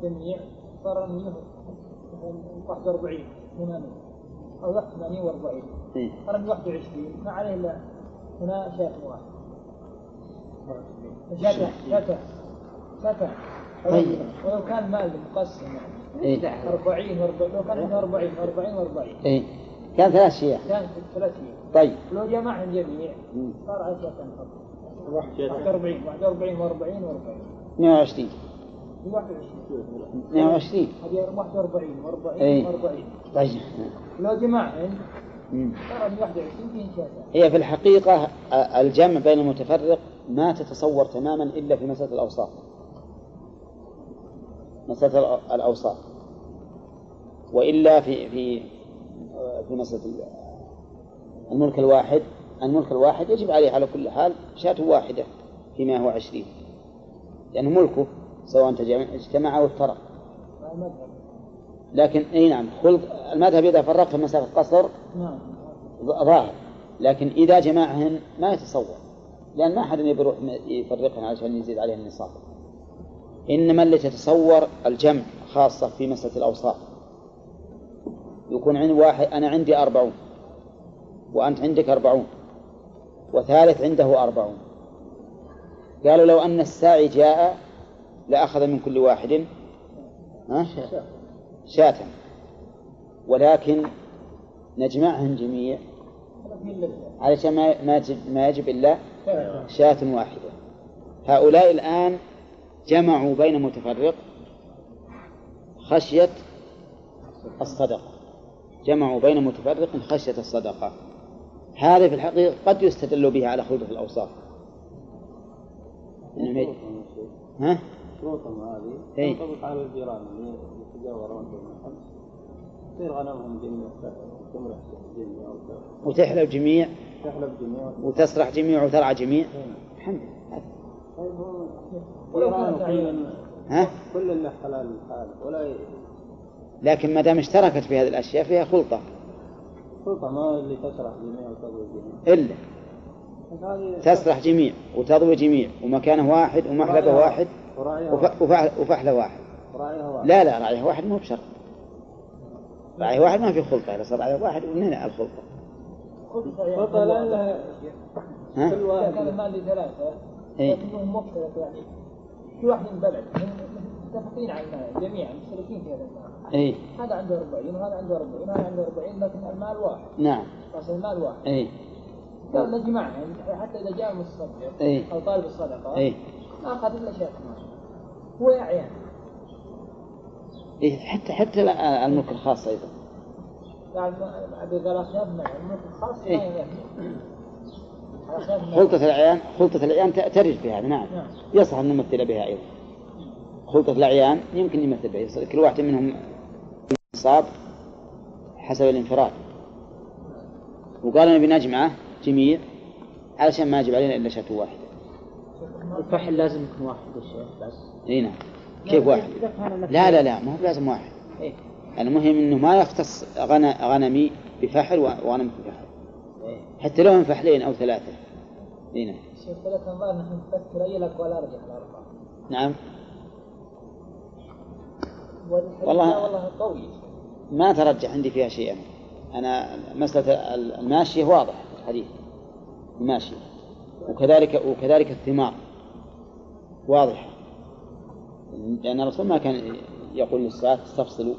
جميع صار 141 ثمانين أو 81 و40 صار 21 ما عليه إلا هنا شاة واحد. شاة شاة شاة طيب. ولو كان مال مقسم إيه. يعني 40 و40 لو كان عنده 40 40 و40 إيه. كان ثلاث شياه كان ثلاثين طيب. لو جمعهم جميع. صار على شاة فقط شاة. 41 41 و40 و40 120 21 120 هذه 41 و40 إيه. و40 طيب. لو جمعهم مم. صار 21 فيه شاة هي في الحقيقة الجمع بين المتفرق ما تتصور تماما إلا في مسألة الأوصاف. مسألة الأ- الأوصاف. وإلا في في في مسألة ال- الملك الواحد الملك الواحد يجب عليه على كل حال شاة واحدة فيما هو عشرين. لأنه ملكه سواء تجمع- اجتمع أو افترق لكن أي نعم خلط المذهب إذا فرقت مسافة قصر نعم. ظاهر لكن إذا جمعهن ما يتصور لأن ما أحد يبي يروح يفرقهن علشان يزيد عليه النصاب. إنما اللي تتصور الجمع خاصة في مسألة الأوصاف. يكون عند واحد أنا عندي أربعون وأنت عندك أربعون وثالث عنده أربعون. قالوا لو أن الساعي جاء لأخذ من كل واحد. ها؟ شاة. ولكن نجمعهن جميع علشان ما ما يجب, ما يجب إلا شاة واحدة. هؤلاء الآن جمعوا بين متفرق خشية الصدقة. جمعوا بين متفرق خشية الصدقة. هذا في الحقيقة قد يستدل به على خلطة الأوصاف. ها؟ شروطهم هذه. إيه. تنطبق على الجيران. يتجاورون بين الخمس تصير غنمهم جميع تمرح جميع وتحلب جميع. تحلب جميع. وتسرح جميع وترعى جميع. الحمد لله. طيب ولو كان ها؟ كل له حلال حال ولا ي- لكن ما دام اشتركت في هذه الأشياء فيها خلطة. سلطة ما اللي تشرح جميع وتضوي جميع. هذه تسرح جميع وتضوي جميع ومكانه واحد ومحلبه واحد وفحلة واحد. لا لا راعيه واحد مو بشرط. راعيه واحد ما في خلطة. إذا صار راعيه واحد ومن هنا الخلطة. خلطة لأنها ها؟ كل واحد. كان المال لثلاثة. لكنهم مختلف يعني. في واحد من بلد متفقين على المال جميعا مشتركين في هذا المال. إيه. هذا عنده 40 وهذا عنده 40 وهذا عنده 40 لكن المال واحد. نعم. راس المال واحد. إيه. قال نجمعها يعني حتى إذا جاء المتصدق إيه. أو طالب الصدقة إيه. ما أخذ إلا مال هو اعيان إيه حتى حتى الملك الخاص أيضا. بثلاث شاة مع الملك الخاص إيه. خلطة الأعيان خلطة الأعيان ت- ترد في هذا نعم. نعم. يصح أن نمثل بها أيضا. خلطة الأعيان يمكن يمثل بها. كل واحد منهم نصاب حسب الانفراد. وقال نبي نجمعه جميع علشان ما يجب علينا إلا شاة واحدة الفحل لازم يكون واحد الشيخ بس. إي نعم. كيف واحد. لا لا لا ما هو بلازم واحد. إيه. المهم إنه ما يختص غن- غنمي بفحل و- وغنم بفحل إيه. حتى لو هم فحلين أو ثلاثة. اي نعم الشيخ ثلاث انظار نحن نفكر أي لك ولا ارجع الاربعه نعم والله- والله قوي. ما ترجح عندي فيها شيئا. أنا مسألة ال- الماشية واضح الحديث. الماشية. وكذلك وكذلك الثمار. واضحه لأن الرسول ما كان يقول للساعات استفصلوا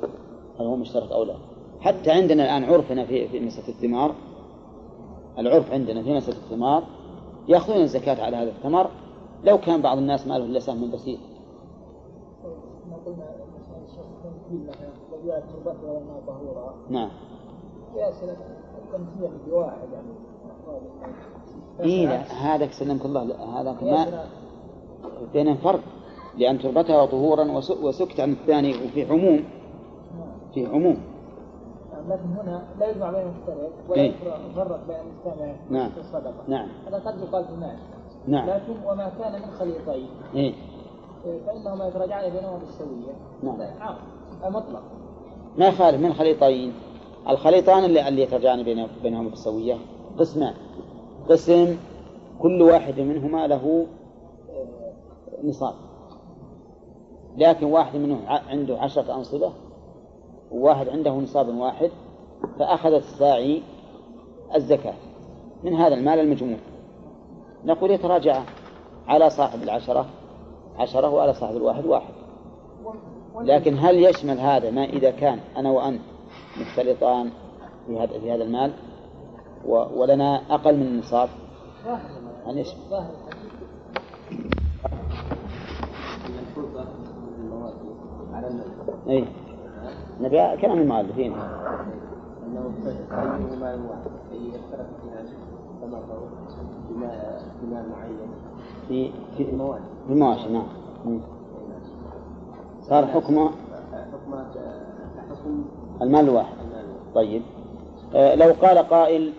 هل هو مشترك أو لا. حتى عندنا الآن عرفنا في في مسألة الثمار العرف عندنا في مسألة الثمار يأخذون الزكاة على هذا الثمر لو كان بعض الناس ما له إلا سهم بسيط. نعم. يعني. اي لا هذا سلمك الله هذا ما. بينهم فرق. لأن تربتها طهورا وس- وسكت عن الثاني وفي عموم. في عموم. لكن هنا لا يجمع بين المفترق ولا إيه. يفرق بين المجتمع نعم. في الصدقة. نعم. هذا قد يقال في المال نعم. لكن وما كان من خليطين. إيه. إيه، فإنهما يتراجعان بينهما بالسوية. نعم. هذا عام مطلق ما يخالف من خليطين؟ الخليطان اللي اللي يترجعان بين- بينهما بالسوية قسمان قسم كل واحد منهما له آه، نصاب. لكن واحد منهم عنده عشرة أنصبة وواحد عنده نصاب واحد فأخذ الساعي الزكاة من هذا المال المجموع. نقول يتراجع على صاحب العشرة عشرة وعلى صاحب الواحد واحد. لكن هل يشمل هذا ما إذا كان أنا وأنت مختلطان في هذا في هذا المال؟ ولنا أقل من النصاب؟ هل يشمل؟ إيه. نبي كلام المؤلفين. اختلف بما بما معين. في في المواد. في المواشي نعم. صار حكم حكمات كحكم المال الواحد طيب. آه، لو قال قائل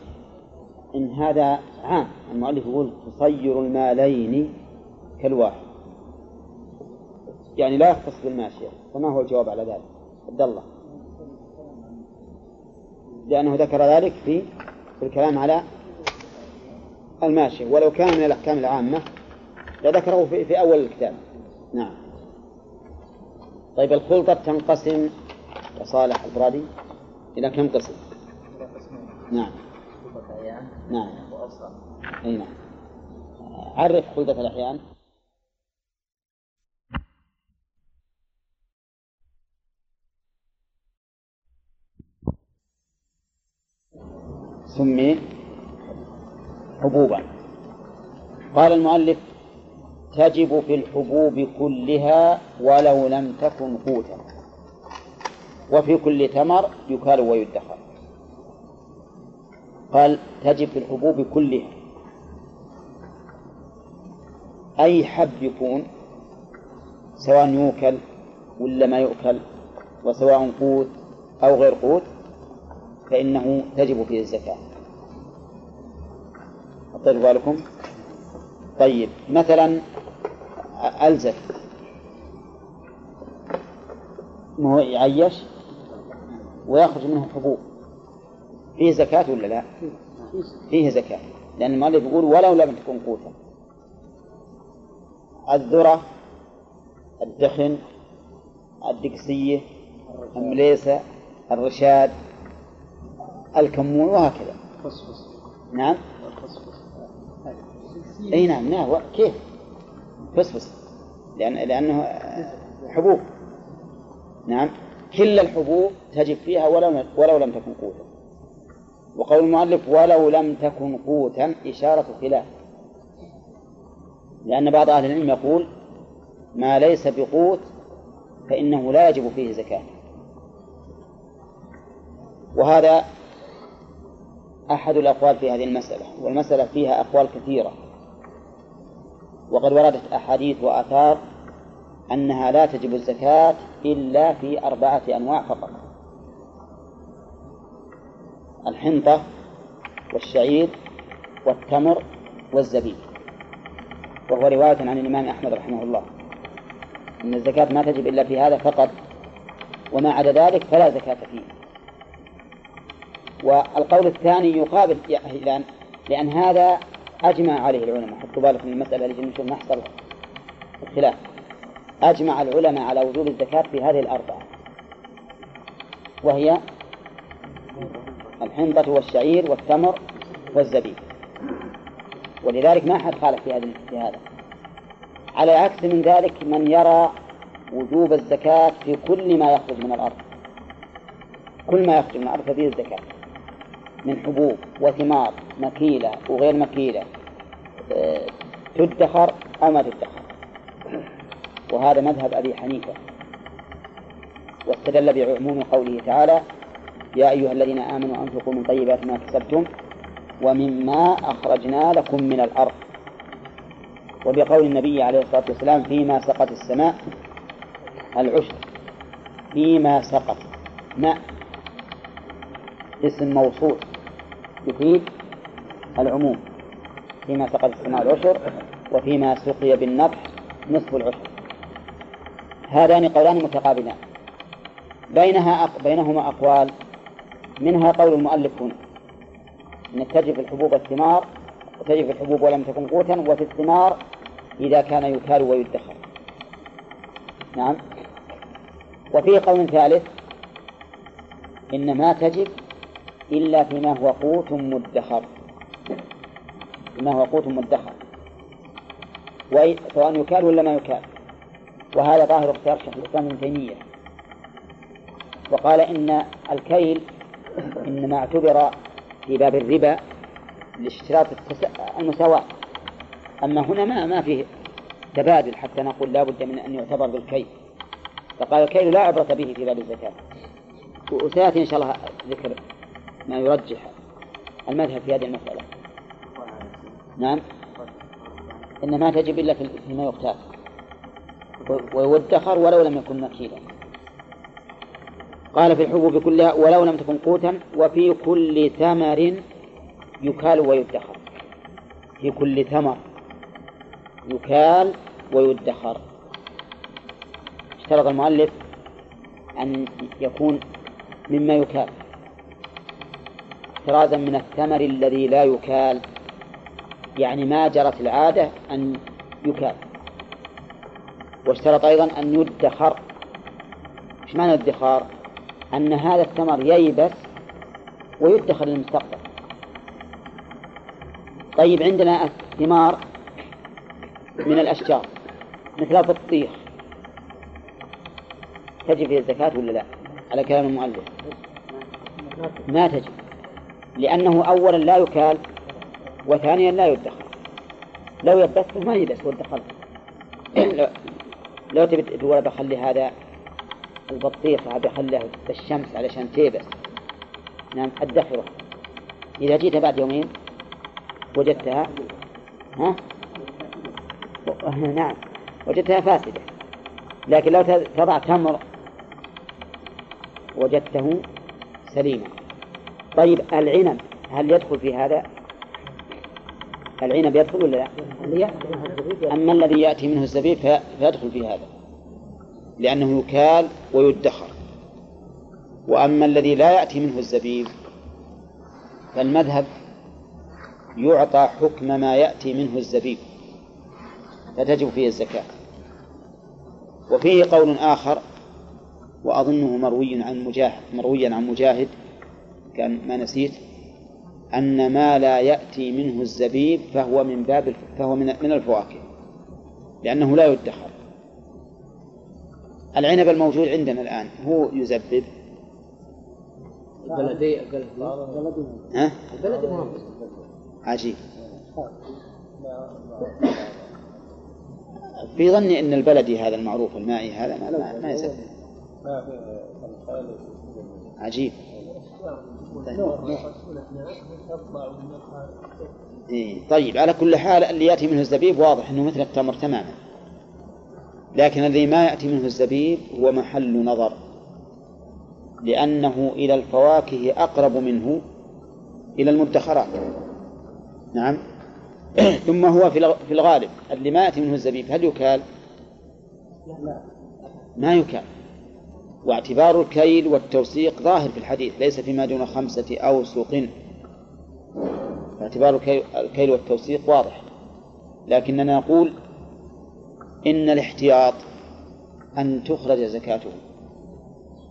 إن هذا عام المؤلف يقول تصير المالين كالواحد. يعني لا يختص بالماشية فما هو الجواب على ذلك؟ عبد الله. لأنه ذكر ذلك في في الكلام على الماشية ولو كان من الأحكام العامة لذكره في, في أول الكتاب. نعم. طيب الخلطة تنقسم يا صالح البرادي إلى كم قسم؟ نعم. نعم. أي نعم. عرف خلطة الأحيان. سمي حبوبا. قال المؤلف تجب في الحبوب كلها ولو لم تكن قوتا. وفي كل تمر يكال ويدخر. قال تجب في الحبوب كلها. أي حب يكون سواء يوكل ولا ما يؤكل وسواء قوت أو غير قوت فإنه تجب فيه الزكاة. أطير بالكم. طيب مثلا ألزف ما هو يعيش ويخرج منه حبوب فيه زكاة ولا لا؟ فيه زكاة. لأن المؤلف يقول ولو لم تكن قوتا. الذرة الدخن الدقسية المليسة الرشاد. الكمون وهكذا. فصفص نعم. فصفص إي نعم نعم. كيف؟ فسفس. لأن لأنه حبوب. نعم. كل الحبوب تجب فيها ولو ولو لم تكن قوتا. وقول المؤلف ولو لم تكن قوتا إشارة خلاف. لأن بعض أهل العلم يقول ما ليس بقوت فإنه لا يجب فيه زكاة. وهذا أحد الأقوال في هذه المسألة والمسألة فيها أقوال كثيرة. وقد وردت أحاديث وآثار أنها لا تجب الزكاة إلا في أربعة أنواع فقط. الحنطة والشعير والتمر والزبيب. وهو رواية عن الإمام أحمد رحمه الله. أن الزكاة ما تجب إلا في هذا فقط وما عدا ذلك فلا زكاة فيه. والقول الثاني يقابل لأن لأن هذا أجمع عليه العلماء. حطوا بالكم من المسألة اللي نشوف ما حصل الخلاف. أجمع العلماء على وجوب الزكاة في هذه الأربعة. وهي الحنطة والشعير والتمر والزبيب. ولذلك ما أحد خالف في هذا في هذا. على عكس من ذلك من يرى وجوب الزكاة في كل ما يخرج من الأرض. كل ما يخرج من الأرض ففيه الزكاة. من حبوب وثمار مكيلة وغير مكيلة آه، تدخر أو ما تدخر. وهذا مذهب أبي حنيفة. واستدل بعموم قوله تعالى يا أيها الذين آمنوا أنفقوا من طيبات ما كسبتم ومما أخرجنا لكم من الأرض. وبقول النبي عليه الصلاة والسلام فيما سقت السماء العشر فيما سقط ماء. اسم موصول. يفيد العموم فيما سقط السماء العشر وفيما سقي بالنضح نصف العشر. هذان قولان متقابلان. بينها أق... بينهما أقوال منها قول المؤلف هنا أن تجب الحبوب الثمار وتجب الحبوب ولم تكن قوتا وفي الثمار إذا كان يكال ويدخر. نعم. وفيه قول ثالث إن ما تجب إلا فيما هو قوت مدخر. فيما هو قوت مدخر. سواء يكال ولا ما يكال وهذا ظاهر اختيار شيخ الإسلام ابن تيمية. وقال إن الكيل إنما اعتبر في باب الربا لاشتراط. المساواة. أما هنا ما ما فيه تبادل حتى نقول لا بد من أن يعتبر بالكيل. فقال الكيل لا عبرة به في باب الزكاة. وسيأتي إن شاء الله ذكر ما يرجح المذهب في هذه المسألة. نعم. إن ما تجب إلا في فيما يختار. و- ويدخر ولو لم يكن مكيلا قال في الحبوب كلها ولو لم تكن قوتا وفي كل ثمر يكال ويدخر. في كل ثمر يكال ويدخر. اشترط المؤلف أن يكون مما يكال. احترازا من الثمر الذي لا يكال. يعني ما جرت العادة أن يكال. واشترط أيضا أن يدخر. إيش معنى الادخار؟ أن هذا الثمر ييبس ويدخر للمستقبل. طيب عندنا ثمار من الأشجار مثل البطيخ. تجب فيه الزكاة ولا لا؟ على كلام المؤلف. ما تجب. لأنه أولا لا يكال وثانيا لا يدخر لو يبسه ما يبس وادخر لو- تبي تقول بخلي هذا البطيخ هذا بخليه بالشمس علشان تيبس نعم أدخره إذا جيت بعد يومين وجدتها ها؟ نعم وجدتها فاسدة. لكن لو تضع تمر وجدته سليما. طيب العنب هل يدخل في هذا؟ العنب يدخل ولا لا؟ أما الذي يأتي منه الزبيب في- فيدخل في هذا لأنه يكال ويدخر وأما الذي لا يأتي منه الزبيب فالمذهب يعطى حكم ما يأتي منه الزبيب فتجب فيه الزكاة وفيه قول آخر وأظنه مروي عن مجاهد مرويا عن مجاهد كان ما نسيت. أن ما لا يأتي منه الزبيب فهو من باب فهو من من الفواكه لأنه لا يدخر. العنب الموجود عندنا الآن هو يزبب. البلدي ها؟ البلدي عجيب. في ظني أن البلدي هذا المعروف المائي هذا ما, ما, ما يزبب. عجيب. إيه طيب على كل حال اللي يأتي منه الزبيب واضح أنه مثل التمر تماما. لكن الذي ما يأتي منه الزبيب هو محل نظر لأنه إلى الفواكه أقرب منه إلى المدخرات. نعم. ثم هو في الغ- في الغالب اللي ما يأتي منه الزبيب هل يكال؟ ما يكال. واعتبار الكيل والتوثيق ظاهر في الحديث ليس فيما دون خمسة أوسق اعتبار الكي- الكيل والتوثيق واضح. لكننا نقول إن الاحتياط أن تخرج زكاته.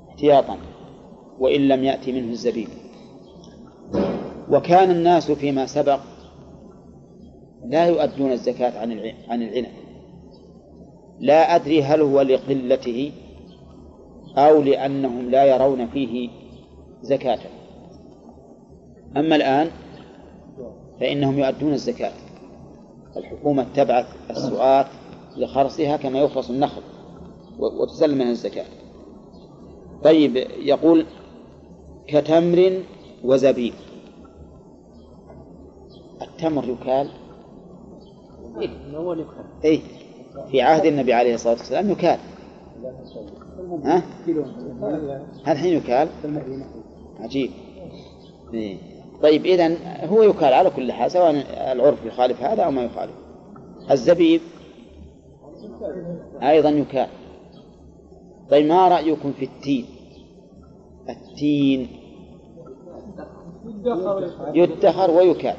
احتياطا وإن لم يأتي منه الزبيب. وكان الناس فيما سبق لا يؤدون الزكاة عن عن العنب. لا أدري هل هو لقلته أو لأنهم لا يرون فيه زكاة. أما الآن فإنهم يؤدون الزكاة. الحكومة تبعث السؤال لخرصها كما يخرص النخل وتسلم منها الزكاة. طيب يقول كتمر وزبيب. التمر يكال؟ يكفر إيه في عهد النبي عليه الصلاة والسلام يكال. ها؟ هل الحين يكال؟ عجيب. إيه. طيب إذا هو يكال على كل حال سواء العرف يخالف هذا أو ما يخالف. الزبيب أيضا يكال. طيب ما رأيكم في التين؟ التين يدخر ويكال.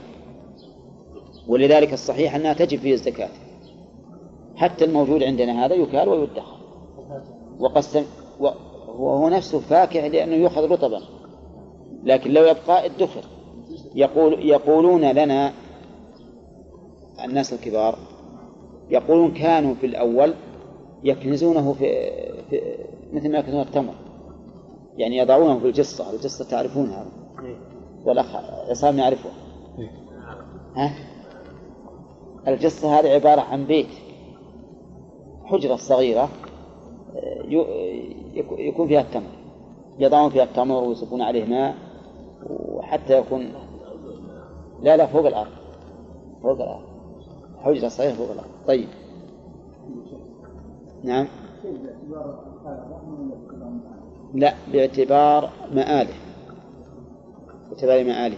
ولذلك الصحيح أنها تجب فيه الزكاة. حتى الموجود عندنا هذا يكال ويدخر. وقسم وهو نفسه فاكهة لأنه يؤخذ رطبا. لكن لو يبقى ادخر. يقول يقولون لنا الناس الكبار يقولون كانوا في الأول يكنزونه في, في مثل ما يكنزون التمر. يعني يضعونه في الجصة. الجصة تعرفونها. والأخ عصام يعرفها ها؟ الجصة هذه عبارة عن بيت. حجرة صغيرة. يكون فيها التمر. يضعون فيها التمر ويصبون عليه ماء وحتى يكون لا لا فوق الأرض. فوق الأرض. حجرة صغيرة فوق الأرض. طيب. نعم. لا باعتبار مآله. باعتبار مآله.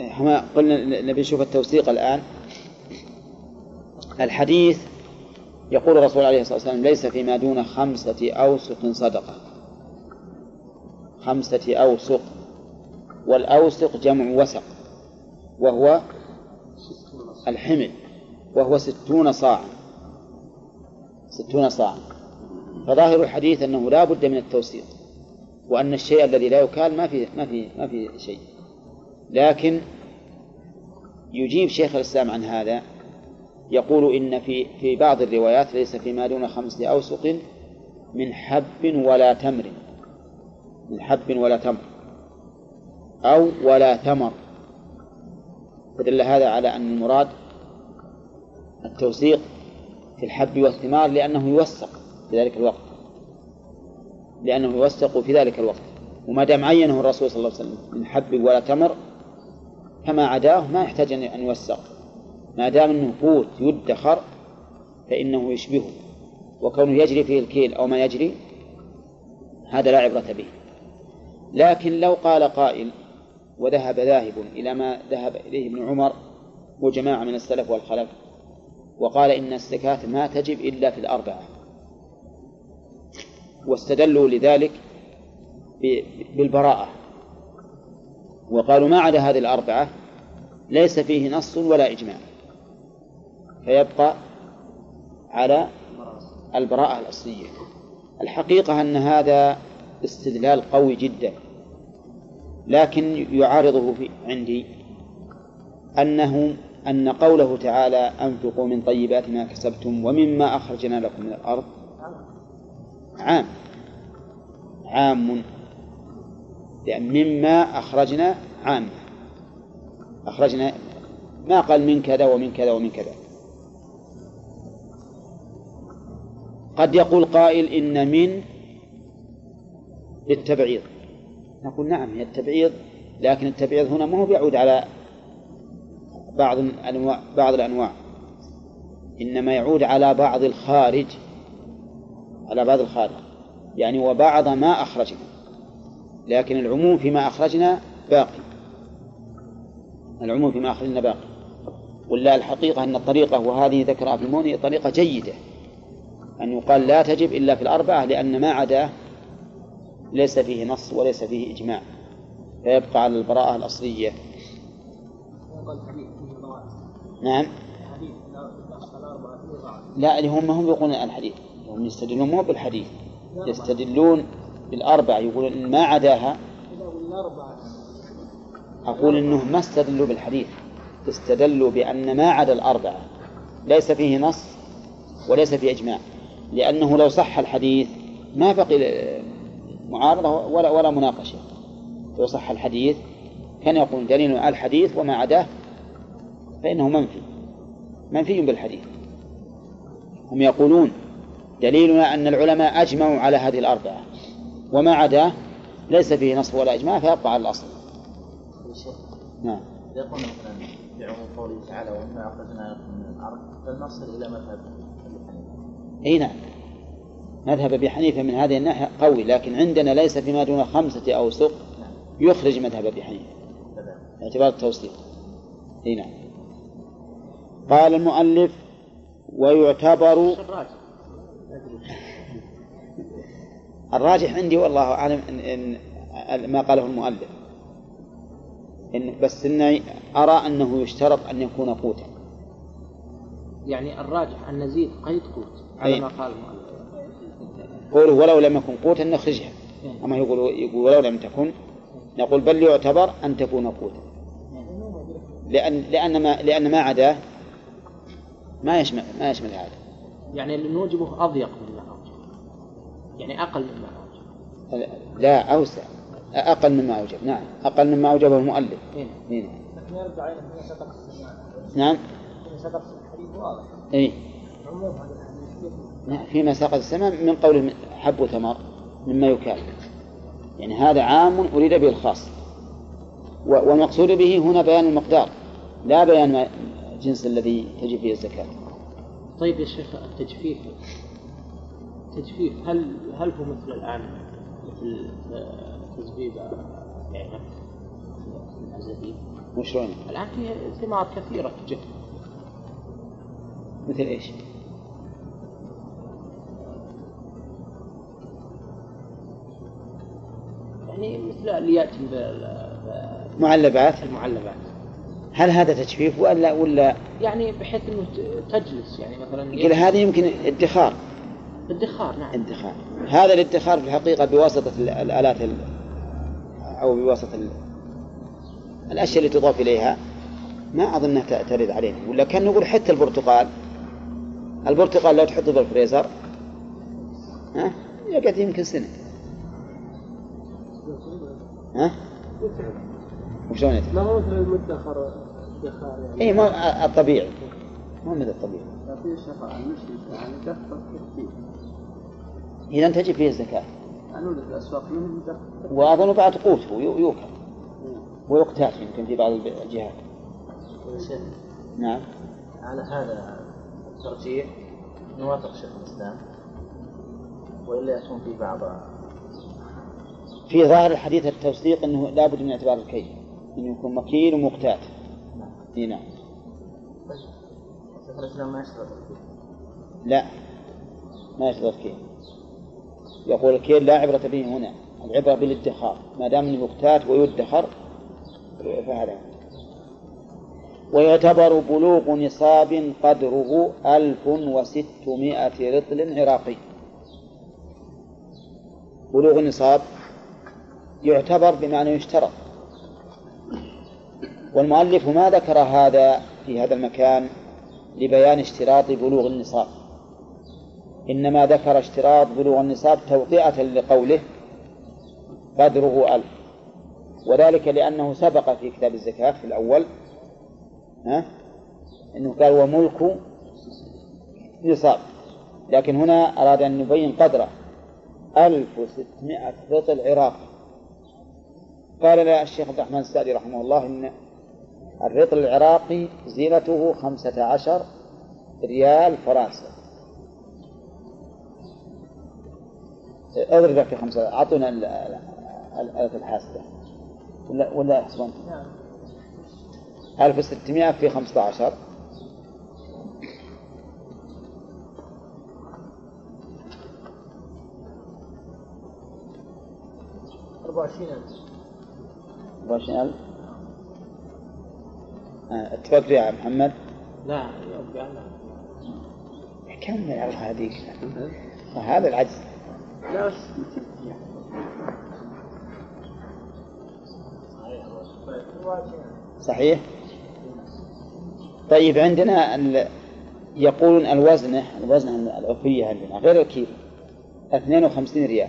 إحنا قلنا نبي نشوف التوثيق الآن. الحديث يقول الرسول عليه الصلاة والسلام ليس فيما دون خمسة أوسق صدقة. خمسة أوسق. والأوسق جمع وسق. وهو الحمل. وهو ستون صاعا ستون صاعا فظاهر الحديث أنه لا بد من التوسيط. وأن الشيء الذي لا يكال ما في ما في ما في شيء. لكن يجيب شيخ الإسلام عن هذا يقول إن في في بعض الروايات ليس فيما دون خمسة أوسق من حب ولا تمر. من حب ولا تمر. أو ولا ثمر. فدل هذا على أن المراد التوثيق في الحب والثمار لأنه يوثق في ذلك الوقت. لأنه يوثق في ذلك الوقت. وما دام عينه الرسول صلى الله عليه وسلم من حب ولا تمر فما عداه ما يحتاج أن يوثق. ما دام أنه قوت يدخر فإنه يشبهه. وكونه يجري فيه الكيل أو ما يجري هذا لا عبرة به. لكن لو قال قائل وذهب ذاهب إلى ما ذهب إليه ابن عمر وجماعة من السلف والخلف وقال إن الزكاة ما تجب إلا في الأربعة. واستدلوا لذلك بالبراءة. وقالوا ما عدا هذه الأربعة ليس فيه نص ولا إجماع. فيبقى على البراءة الأصلية. الحقيقة أن هذا استدلال قوي جدا لكن يعارضه في عندي أنه أن قوله تعالى أنفقوا من طيبات ما كسبتم ومما أخرجنا لكم من الأرض عام عام لأن مما أخرجنا عام أخرجنا ما قال من كذا ومن كذا ومن كذا. قد يقول قائل إن من للتبعيض. نقول نعم هي التبعيض لكن التبعيض هنا ما هو بيعود على بعض الأنواع بعض الأنواع. إنما يعود على بعض الخارج على بعض الخارج. يعني وبعض ما أخرجنا لكن العموم فيما أخرجنا باقي. العموم فيما أخرجنا باقي. ولا الحقيقة أن الطريقة وهذه ذكرها في الموني طريقة جيدة. أن يقال لا تجب إلا في الأربعة لأن ما عداه ليس فيه نص وليس فيه إجماع. فيبقى على البراءة الأصلية. نعم. لا هم هم يقولون الحديث. هم يستدلون مو بالحديث. يستدلون بالأربعة. يقولون إن ما عداها. أقول إنهم ما استدلوا بالحديث. استدلوا بأن ما عدا الأربعة. ليس فيه نص وليس فيه إجماع. لأنه لو صح الحديث ما بقي معارضة ولا ولا مناقشة. لو صح الحديث كان يقول دليل على الحديث وما عداه فإنه منفي. منفي بالحديث. هم يقولون دليلنا أن العلماء أجمعوا على هذه الأربعة. وما عداه ليس فيه نص ولا إجماع فيبقى على الأصل. نعم. يقول مثلا في عموم قوله تعالى ومما أخرجنا من الأرض فلنصل إلى مذهب أي نعم. مذهب أبي حنيفة من هذه الناحية قوي لكن عندنا ليس فيما دون خمسة أوسق يخرج مذهب أبي حنيفة. باعتبار التوسيق أي نعم. قال المؤلف ويعتبر الراجح عندي والله أعلم إن, إن ما قاله المؤلف. إن بس إني أرى أنه يشترط أن يكون قوتا. يعني الراجح أن نزيد قيد قوت. على ما قال المؤلف قوله ولو لم يكن قوتا نخرجها. أما يقول يقول ولو لم تكن نقول بل يعتبر أن تكون قوتا. لأن لأن ما لأن ما عداه ما يشمل ما يشمل هذا. يعني اللي نوجبه أضيق مما أوجب يعني أقل مما أوجب لا أوسع. أقل مما أوجب. نعم. أقل مما أوجبه المؤلف. إيه. إيه. لكن إلى في سبق السماع نعم. في سبق الحديث واضح. إيه. عموم هذا نعم فيما ساق السماء من قول حب وثمر مما يكال يعني هذا عام أريد به الخاص. والمقصود به هنا بيان المقدار لا بيان الجنس الذي تجب فيه الزكاة. طيب يا شيخ التجفيف. التجفيف هل هل هو مثل الآن مثل تزبيب يعني الزبيب وشلون الآن في ثمار كثيرة تجف مثل إيش؟ يعني مثل اللي معلبات؟ بالمعلبات هل هذا تجفيف ولا ولا؟ يعني بحيث إنه تجلس يعني مثلا قل هذا يمكن ادخار. ادخار نعم. ادخار. هذا الادخار في الحقيقة بواسطة ال- الآلات ال- أو بواسطة ال- الأشياء اللي تضاف إليها. ما أظنها ت- ترد علينا. ولا كأن نقول حتى البرتقال. البرتقال لو تحطه بالفريزر ها يقعد يمكن سنة. ها؟ وشلون يتم؟ ما هو مثل المدخر ادخار يعني. اي ما الطبيعي. ما مثل الطبيعي. في شفاء المشرك يعني كثير. إذا تجب فيه الزكاة. الأسواق وأظن بعد قوته يوكل ويقتات يمكن في بعض الجهات. نعم. على هذا الترجيح نوافق شيخ الإسلام وإلا يكون في بعض في ظاهر الحديث التصديق إنه لابد من اعتبار الكيل إنه يكون مكيل ومقتات. إي نعم. لا ما يشترط الكيل يقول الكيل لا عبرة به هنا العبرة بالادخار. ما دام إنه مقتات ويدخر فهذا. ويعتبر بلوغ نصاب قدره ألف وستمائة رطل عراقي. بلوغ النصاب يعتبر بمعنى يشترط. والمؤلف ما ذكر هذا في هذا المكان لبيان اشتراط بلوغ النصاب. إنما ذكر اشتراط بلوغ النصاب توطئة لقوله قدره ألف. وذلك لأنه سبق في كتاب الزكاة في الأول ها؟ أنه قال وملك نصاب. لكن هنا أراد أن يبين قدره. ألف وستمائة رطل عراق. قال لا الشيخ عبد الرحمن السعدي رحمه الله إن الرطل العراقي زينته خمسة عشر ريال فرنسا. أضرب في خمسة أعطونا ال- ال- الآلة الحاسبة. ولا ولا يحسبون نعم 1600 في 15 24000 24000 آه، اتفق يا محمد؟ لا كمل على هذيك هذا العجز. لا. بس صحيح؟ طيب عندنا ال... يقولون الوزنة الوزنة العرفية عندنا غير الكيلو. 52 ريال.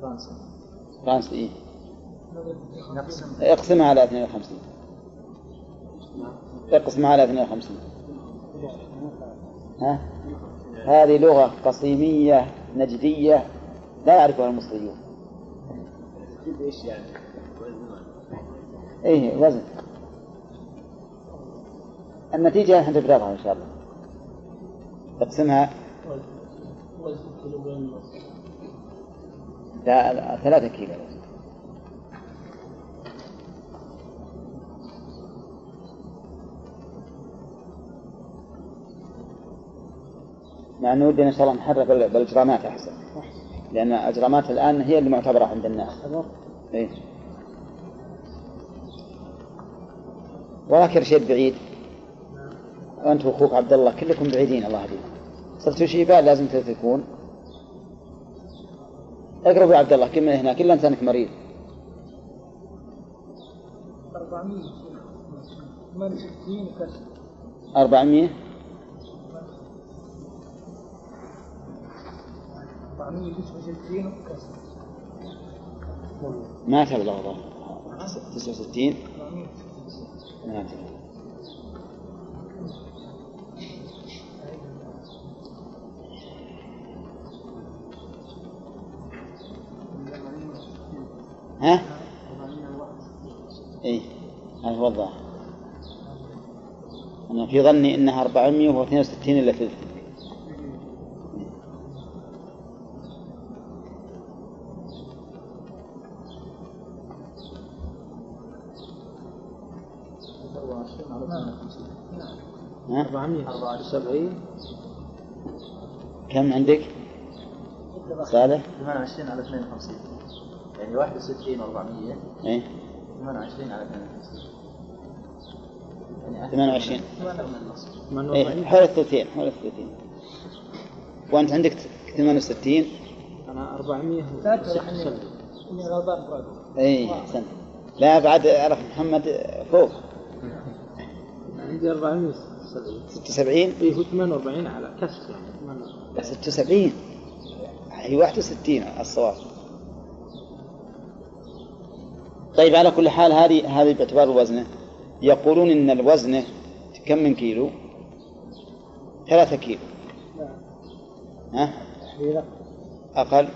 فرنسا. فرنسي إيه؟ اقسمها على 52 اقسمها على 52 ها؟ هذه لغة قصيمية نجدية لا يعرفها المصريون. إيش يعني؟ إيه وزن. النتيجة إحنا تقرأها إن شاء الله. اقسمها. وزن. كيلو ونص. لا لا، ثلاثة كيلو. مع أنه ودنا إن شاء الله نحرر بال- بالاجرامات أحسن. لأن الاجرامات الآن هي اللي معتبرة عند الناس. إيه. وراك رشيد بعيد. وانت وأخوك عبد الله كلكم بعيدين الله يهديكم. صرتوا شيبان لازم تتركون اقرب يا عبد الله كل من هناك الا انت انك مريض. 400 68 كسر 400 469 كسر ما تبلغ ظهر 69 469 ما تبلغ. ها؟ اي هذا هو الظاهر أنا في ظني أنها 462 إلا ثلث ها؟ 474 كم عندك؟ صالح؟ 28 على 52 يعني 61 و400 إيه. 28 على 52 يعني أكثر 28 من- أكثر من النصف إيه 48 حول الثلثين حول الثلثين وأنت عندك 68 أنا 400 لا تلحني إني غلطان براد اي احسنت لا بعد أعرف محمد فوق. عندي 470 76 اي هو 48 على كسر يعني. 48 76 هي 61 الصواب. طيب على كل حال هذه هذه باعتبار الوزنه يقولون إن الوزنه كم من كيلو؟ ثلاثة كيلو. ها؟ أقل؟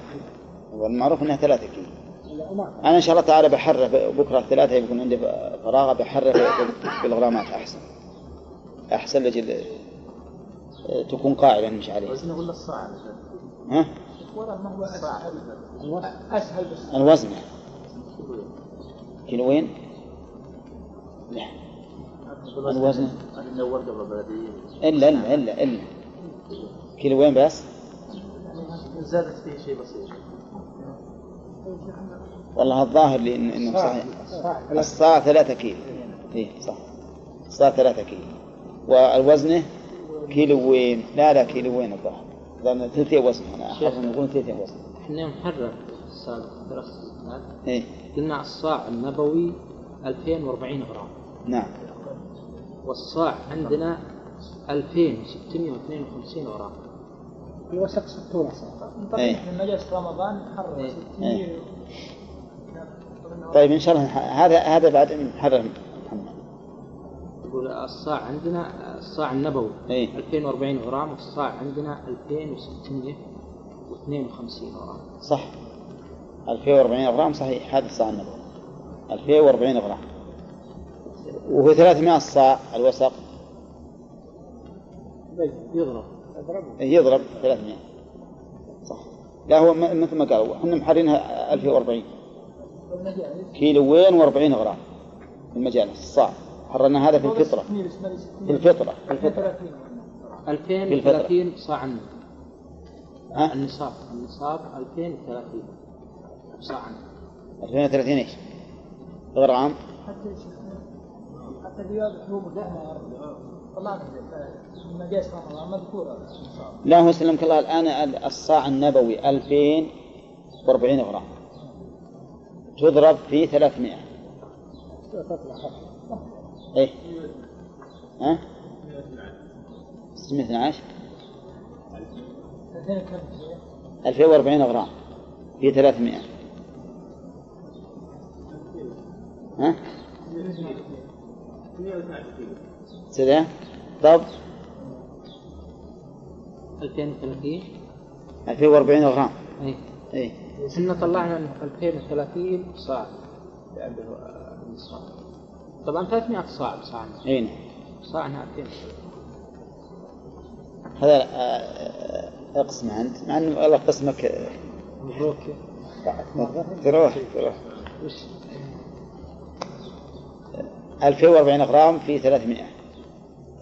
والمعروف أنها ثلاثة كيلو. أنا إن شاء الله تعالى بحرر بكرة الثلاثة يكون عندي فراغ بحرر بالغرامات أحسن. أحسن لجل تكون قاعدة نمشي عليها وزنه ولا الصاع؟ ها؟ ورا ما هو أسهل؟ أسهل بس. الوزن. كيلوين؟ لا. الوزن إلا إلا إلا إلا. كيلوين بس؟ زادت فيه شيء بسيط. والله الظاهر لي إنه صحيح. الصاع ثلاثة. كيلو. إيه صح. الصاع ثلاثة كيلو. والوزنه كيلوين لا لا كيلوين الظاهر؟ لأن ثلثي وزن أنا أحفظ نقول ثلثي وزن. إحنا محرر السابق ثلاث إيه. قلنا الصاع النبوي 2040 غرام نعم والصاع عندنا 2652 غرام الوسط 60 صح إيه. طبعا من مجلس رمضان حرر إيه. 60 إيه. طيب إن شاء الله هذا هذا بعد نحرر محمد يقول الصاع عندنا الصاع النبوي إيه. 2040 غرام والصاع عندنا 2652 غرام صح 2040 غرام صحيح هذا الصاع النبوي. 2040 غرام. وهو 300 الصاع الوسق. يضرب. يضرب 300 صح. لا هو مثل ما قالوا إحنا محررينها 1040 والمجالس كيلوين و40 غرام. في المجالس الصاع حررنا هذا في الفطرة. في الفطرة. في الفطرة. 2030 صاع النبوي. ها؟ النصاب. النصاب 2030 صاع النبوي 2030 إيش؟ غرام حتى حتى الرياض مجلس رمضان مذكورة لا هو سلمك الله الآن الصاع النبوي 2040 غرام. تضرب في 300 إيه؟ ها؟ 612 2040 غرام في 300 ها؟ سيدة ضبط 2030 2040 غرام. اي إيه. إحنا طلعنا انه 2030 صاع. عنده النصاب طبعا 300 صاع صاع اي نعم. صاعنا 2000 هذا آه، آه، اقسم أنت. مع انه الله قسمك آه، مبروك. تروح تروح وش 2040 غرام في 300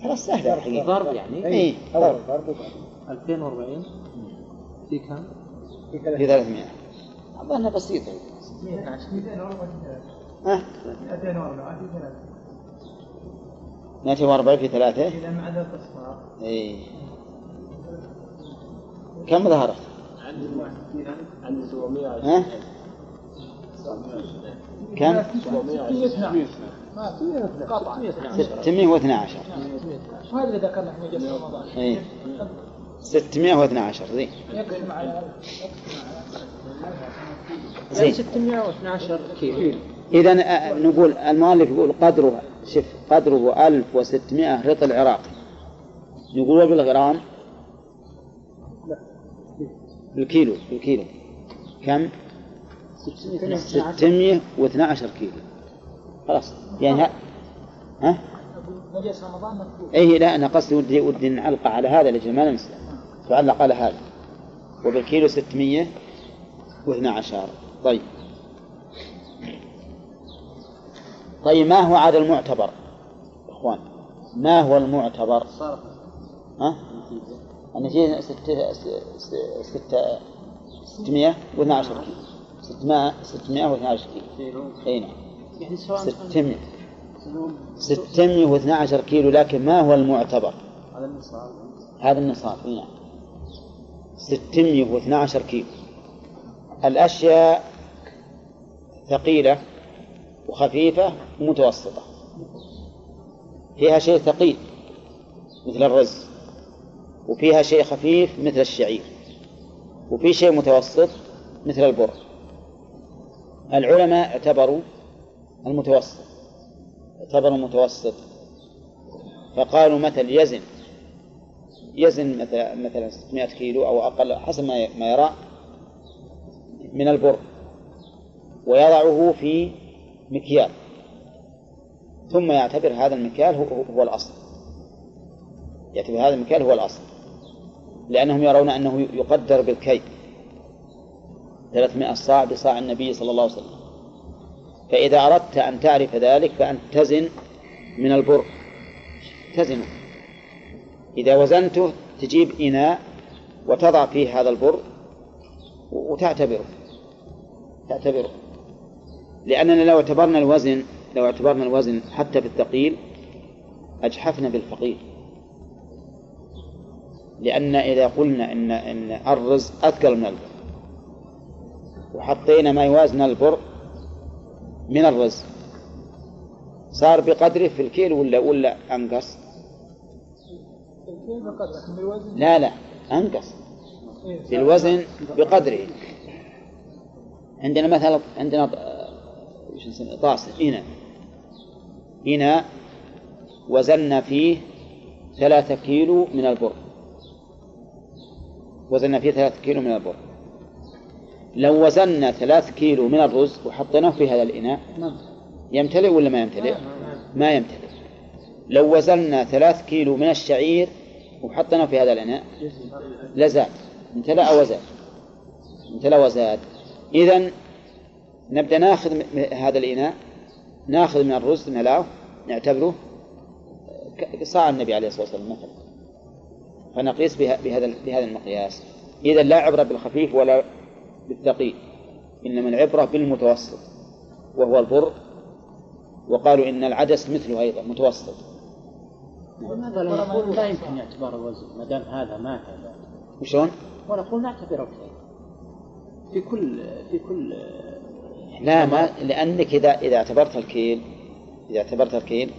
خلاص سهلة الحقيقة ضرب يعني؟ اي ضرب 2040 في كم؟ في 300 أظنها بسيطة. ها؟ 240 في ثلاثة. إذا مع ذلك الصلاة اي كم ظهرت؟ عندي 700 ها؟ كم؟ 612 ما قطع 612 وهذا اللي ذكرنا في مجلس رمضان اي 612 زين. يقسم على زين. 612 كيلو. إذا نقول المؤلف يقول قدره شوف قدره 1600 رطل عراقي نقول بالغرام بالكيلو بالكيلو كم؟ 612 كيلو. خلاص. يعني ها, ها؟ مجلس رمضان مكتوب اي لا أنا قصدي ودي ودي نعلق على هذا لأجل ما ننسى. تعلق على هذا. وبالكيلو 612 طيب. طيب ما هو عاد المعتبر؟ إخوان ما هو المعتبر؟ ها؟ النتيجة ستة ستة واثنى عشر كيلو. ستمائة ستمائة واثنى عشر كيلو. أي نعم. يعني سواء ستمائة ستمائة واثنى عشر كيلو لكن ما هو المعتبر؟ هذا النصاب. هذا النصاب نعم. ستمائة واثنى عشر كيلو. الأشياء ثقيلة وخفيفة ومتوسطة. فيها شيء ثقيل مثل الرز وفيها شيء خفيف مثل الشعير وفي شيء متوسط مثل البر. العلماء اعتبروا المتوسط اعتبروا المتوسط فقالوا مثل يزن يزن مثلا مثلا 600 كيلو أو أقل حسب ما يرى من البر ويضعه في مكيال. ثم يعتبر هذا المكيال هو, هو الأصل. يعتبر هذا المكيال هو الأصل. لأنهم يرون أنه يقدر بالكي. 300 صاع بصاع النبي صلى الله عليه وسلم. فإذا أردت أن تعرف ذلك فأن تزن من البر. تزنه إذا وزنته تجيب إناء وتضع فيه هذا البر وتعتبره. تعتبره. لأننا لو اعتبرنا الوزن لو اعتبرنا الوزن حتى في الثقيل أجحفنا بالفقير. لأن إذا قلنا إن إن الرز أثقل من البر وحطينا ما يوازن البر من الرز. صار بقدره في الكيل ولا ولا أنقص؟ لا لا أنقص. في الوزن بقدره. عندنا مثلا عندنا آه، طاسة إناء. إناء وزنا فيه ثلاثة كيلو من البر. وزنا فيه ثلاثة كيلو من البر. لو وزنا ثلاث كيلو من الرز وحطيناه في هذا الإناء يمتلئ ولا ما يمتلئ؟ ما يمتلئ. لو وزنا ثلاث كيلو من الشعير وحطيناه في هذا الإناء لزاد امتلأ وزاد امتلأ وزاد إذا نبدأ ناخذ هذا الإناء ناخذ من الرز ملاه نعتبره صاع النبي عليه الصلاة والسلام مثلا. فنقيس بهذا بهذا المقياس. إذا لا عبرة بالخفيف ولا بالثقيل إنما العبرة بالمتوسط وهو البر. وقالوا إن العدس مثله أيضا متوسط. لماذا لا نقول لا يمكن اعتبار الوزن ما دام هذا مات وشلون؟ ونقول نعتبره كيل في كل في كل لا ما لأنك إذا إذا اعتبرت الكيل إذا اعتبرت الكيل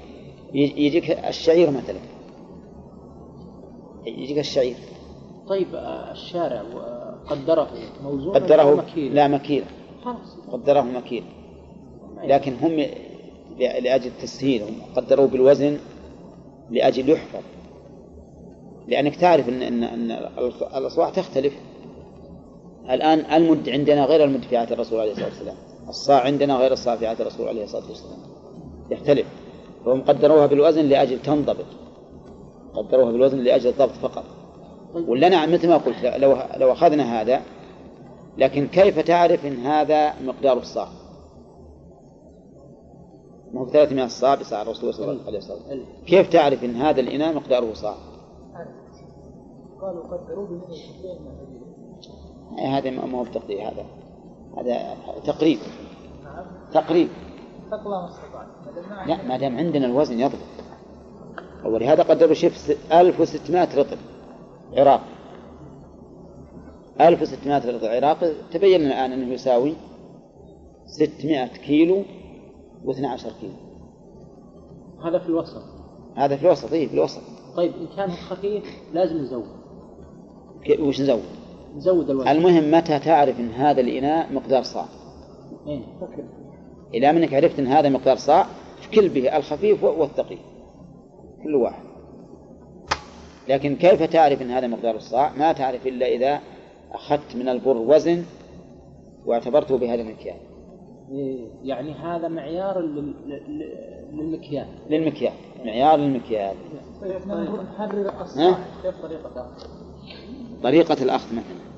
يجي- يجيك الشعير مثلا. يجيك الشعير. طيب آه، الشارع آه، قدره موزون قدره مكيل. لا مكيل. خلاص. قدره مكيل. لكن هم لأجل التسهيل هم قدروا بالوزن لأجل يحفظ. لأنك تعرف أن أن أن الأصواع تختلف. الآن المد عندنا غير المد في عهد الرسول عليه الصلاة والسلام. الصاع عندنا غير الصاع في عهد الرسول عليه الصلاة والسلام. يختلف. فهم قدروها بالوزن لأجل تنضبط. قدروها بالوزن لأجل الضبط فقط. ولا نعم مثل ما قلت لو لو أخذنا هذا لكن كيف تعرف إن هذا مقدار الصاع؟ ما هو 300 صاع بصاع الرسول صلى الله عليه وسلم. كيف تعرف إن هذا الإناء مقداره صاع؟ قالوا قدروا يعني هذا ما هو بتقدير هذا هذا تقريب. تقريب. لا ما دام عندنا الوزن يضبط. ولهذا قدروا شوف 1600 رطل عراق. 1600 رطل عراقي تبين الآن أنه يساوي 600 كيلو و12 كيلو. هذا في الوسط. هذا في الوسط إيه في الوسط. طيب إن كان خفيف لازم نزود. وش نزود؟ نزود الوزن. المهم متى تعرف إن هذا الإناء مقدار صاع؟ إيه. إلى منك عرفت إن هذا مقدار صاع كل به الخفيف والثقيل. كل واحد. لكن كيف تعرف إن هذا مقدار الصاع؟ ما تعرف إلا إذا أخذت من البر وزن واعتبرته بهذا المكيال. إيه. يعني هذا معيار لل- لل- للمكيال. للمكيال. معيار للمكيال. طيب نحرر؟ الصاع كيف طريقة؟ طريقة الأخذ مثلا.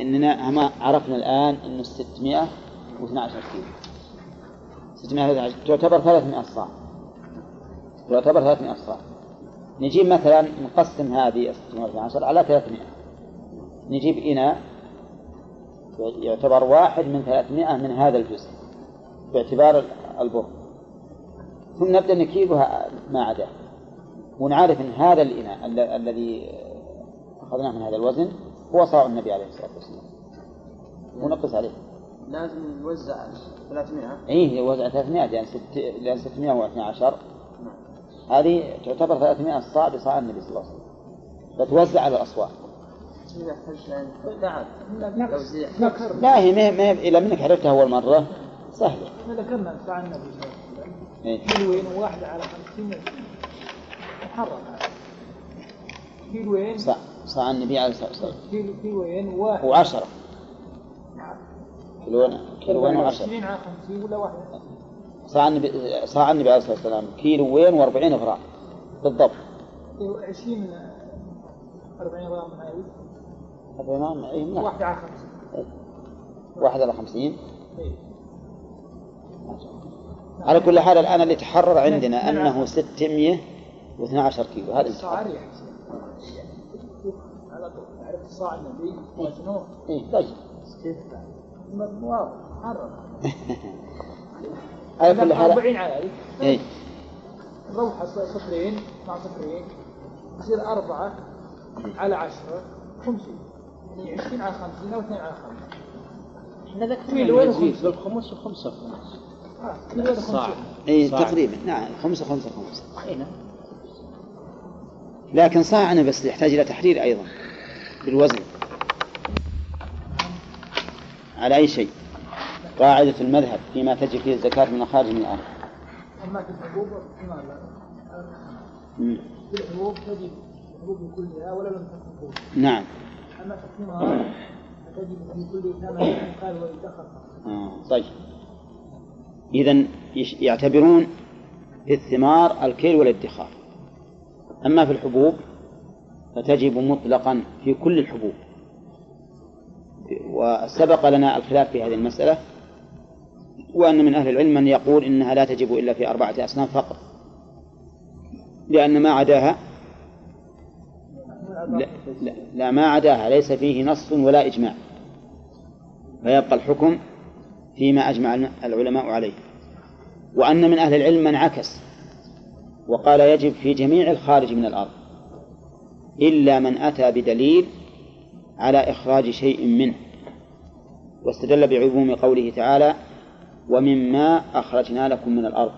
إننا هم عرفنا الآن إنه 612 كيلو. 612 تعتبر 300 صاع. تعتبر 300 صاع. نجيب مثلا نقسم هذه 612 على 300 نجيب إناء يعتبر واحد من 300 من هذا الجزء باعتبار البر. ثم نبدأ نكيبها ما عداه ونعرف أن هذا الإناء ال- الذي أخذناه من هذا الوزن هو صاع النبي عليه الصلاة والسلام. ونقص عليه. لازم نوزع 300 إيه وزع 300 لأن ست لأن 612 هذه تعتبر 300 صاع بصاع النبي صلى الله عليه وسلم. فتوزع على إذا ذكر لا هي ما هي- ما إلى منك عرفتها أول مرة. سهلة. ذكرنا صاع النبي صلى الله عليه وسلم. إيه. كيلوين وواحدة على خمسين. محرم. هذا كيلوين صاع صاع النبي عليه الصلاة والسلام. كيلو كيلوين وواحد وعشرة. كيلوين كيلوين وعشرة. 20 على 50 ولا واحدة صاع النبي صاع النبي عليه الصلاة والسلام. كيلوين وأربعين غرام. بالضبط. 20 40 غرام من هذه أربعين إيه نعم. واحدة على 50 واحد على خمسين. إيه. على كل حال الآن اللي تحرر عندنا أنه 612 كيلو. هذا الصاع على طول. عرفت صاع النبي؟ وزنه إيه. طيب. كيف؟ واضح محرم على كل حال 40 على هذه إيه. نروح صفرين مع صفرين يصير أربعة على عشرة خمسين. يعني عشرين على خمسين أو اثنين على خمسين. إحنا ذكرنا خمسة؟ بالخمس وخمسة خمس. آه، صاع إيه صاع. تقريبا. نعم خمسة خمسة خمسة. اي نعم. لكن صاعنا بس يحتاج إلى تحرير أيضا بالوزن. على أي شيء. قاعدة المذهب فيما تجب فيه الزكاة من خارج من الأرض. أما في الحبوب ما لا مم. في الحبوب تجب الحبوب كلها ولا لم تكن نعم. أما في الثمار فتجب في كل ثمن قال ويدخر آه. طيب. إذا يعتبرون في الثمار الكيل والادخار. أما في الحبوب فتجب مطلقا في كل الحبوب وسبق لنا الخلاف في هذه المسألة. وأن من أهل العلم من يقول إنها لا تجب إلا في أربعة أصناف فقط. لأن ما عداها لا, لا, لا ما عداها ليس فيه نص ولا إجماع. فيبقى الحكم فيما أجمع العلماء عليه. وأن من أهل العلم من عكس وقال يجب في جميع الخارج من الأرض إلا من أتى بدليل على إخراج شيء منه. واستدل بعموم قوله تعالى ومما أخرجنا لكم من الأرض.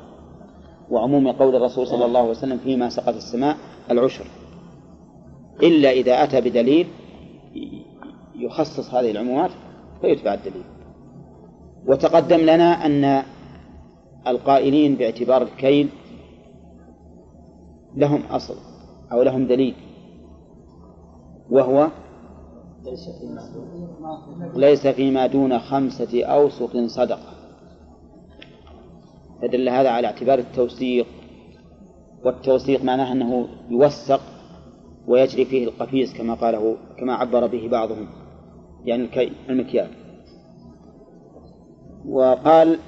وعموم قول الرسول صلى الله عليه وسلم فيما سقط السماء العشر. إلا إذا أتى بدليل يخصص هذه العمومات فيتبع الدليل. وتقدم لنا أن القائلين باعتبار الكيل لهم أصل أو لهم دليل وهو ليس فيما دون خمسة أوسق صدقة. فدل هذا على اعتبار التوثيق. والتوثيق معناه أنه يوثق ويجري فيه القفيز كما قاله كما عبر به بعضهم يعني الكي المكيال. وقال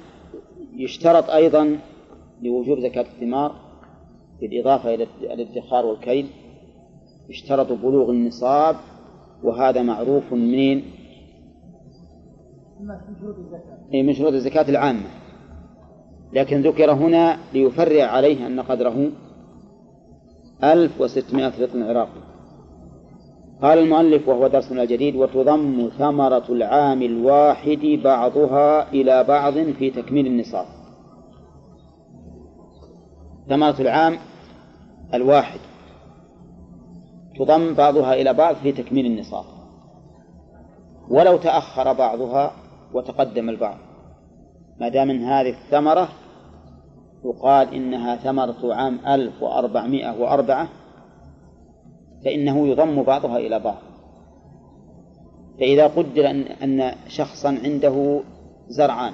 يشترط أيضا لوجوب زكاة الثمار بالإضافة إلى الادخار والكيل يشترط بلوغ النصاب وهذا معروف أي من شروط الزكاة العامة. لكن ذكر هنا ليفرع عليه أن قدره ألف وستمائة رطل عراقي قال المؤلف وهو درسنا الجديد وتضم ثمرة العام الواحد بعضها إلى بعض في تكميل النصاب. ثمرة العام الواحد تضم بعضها إلى بعض في تكميل النصاب. ولو تأخر بعضها وتقدم البعض. ما دام من هذه الثمرة يقال إنها ثمرة عام ألف وأربعمائة وأربعة فإنه يضم بعضها إلى بعض. فإذا قدر أن أن شخصا عنده زرعان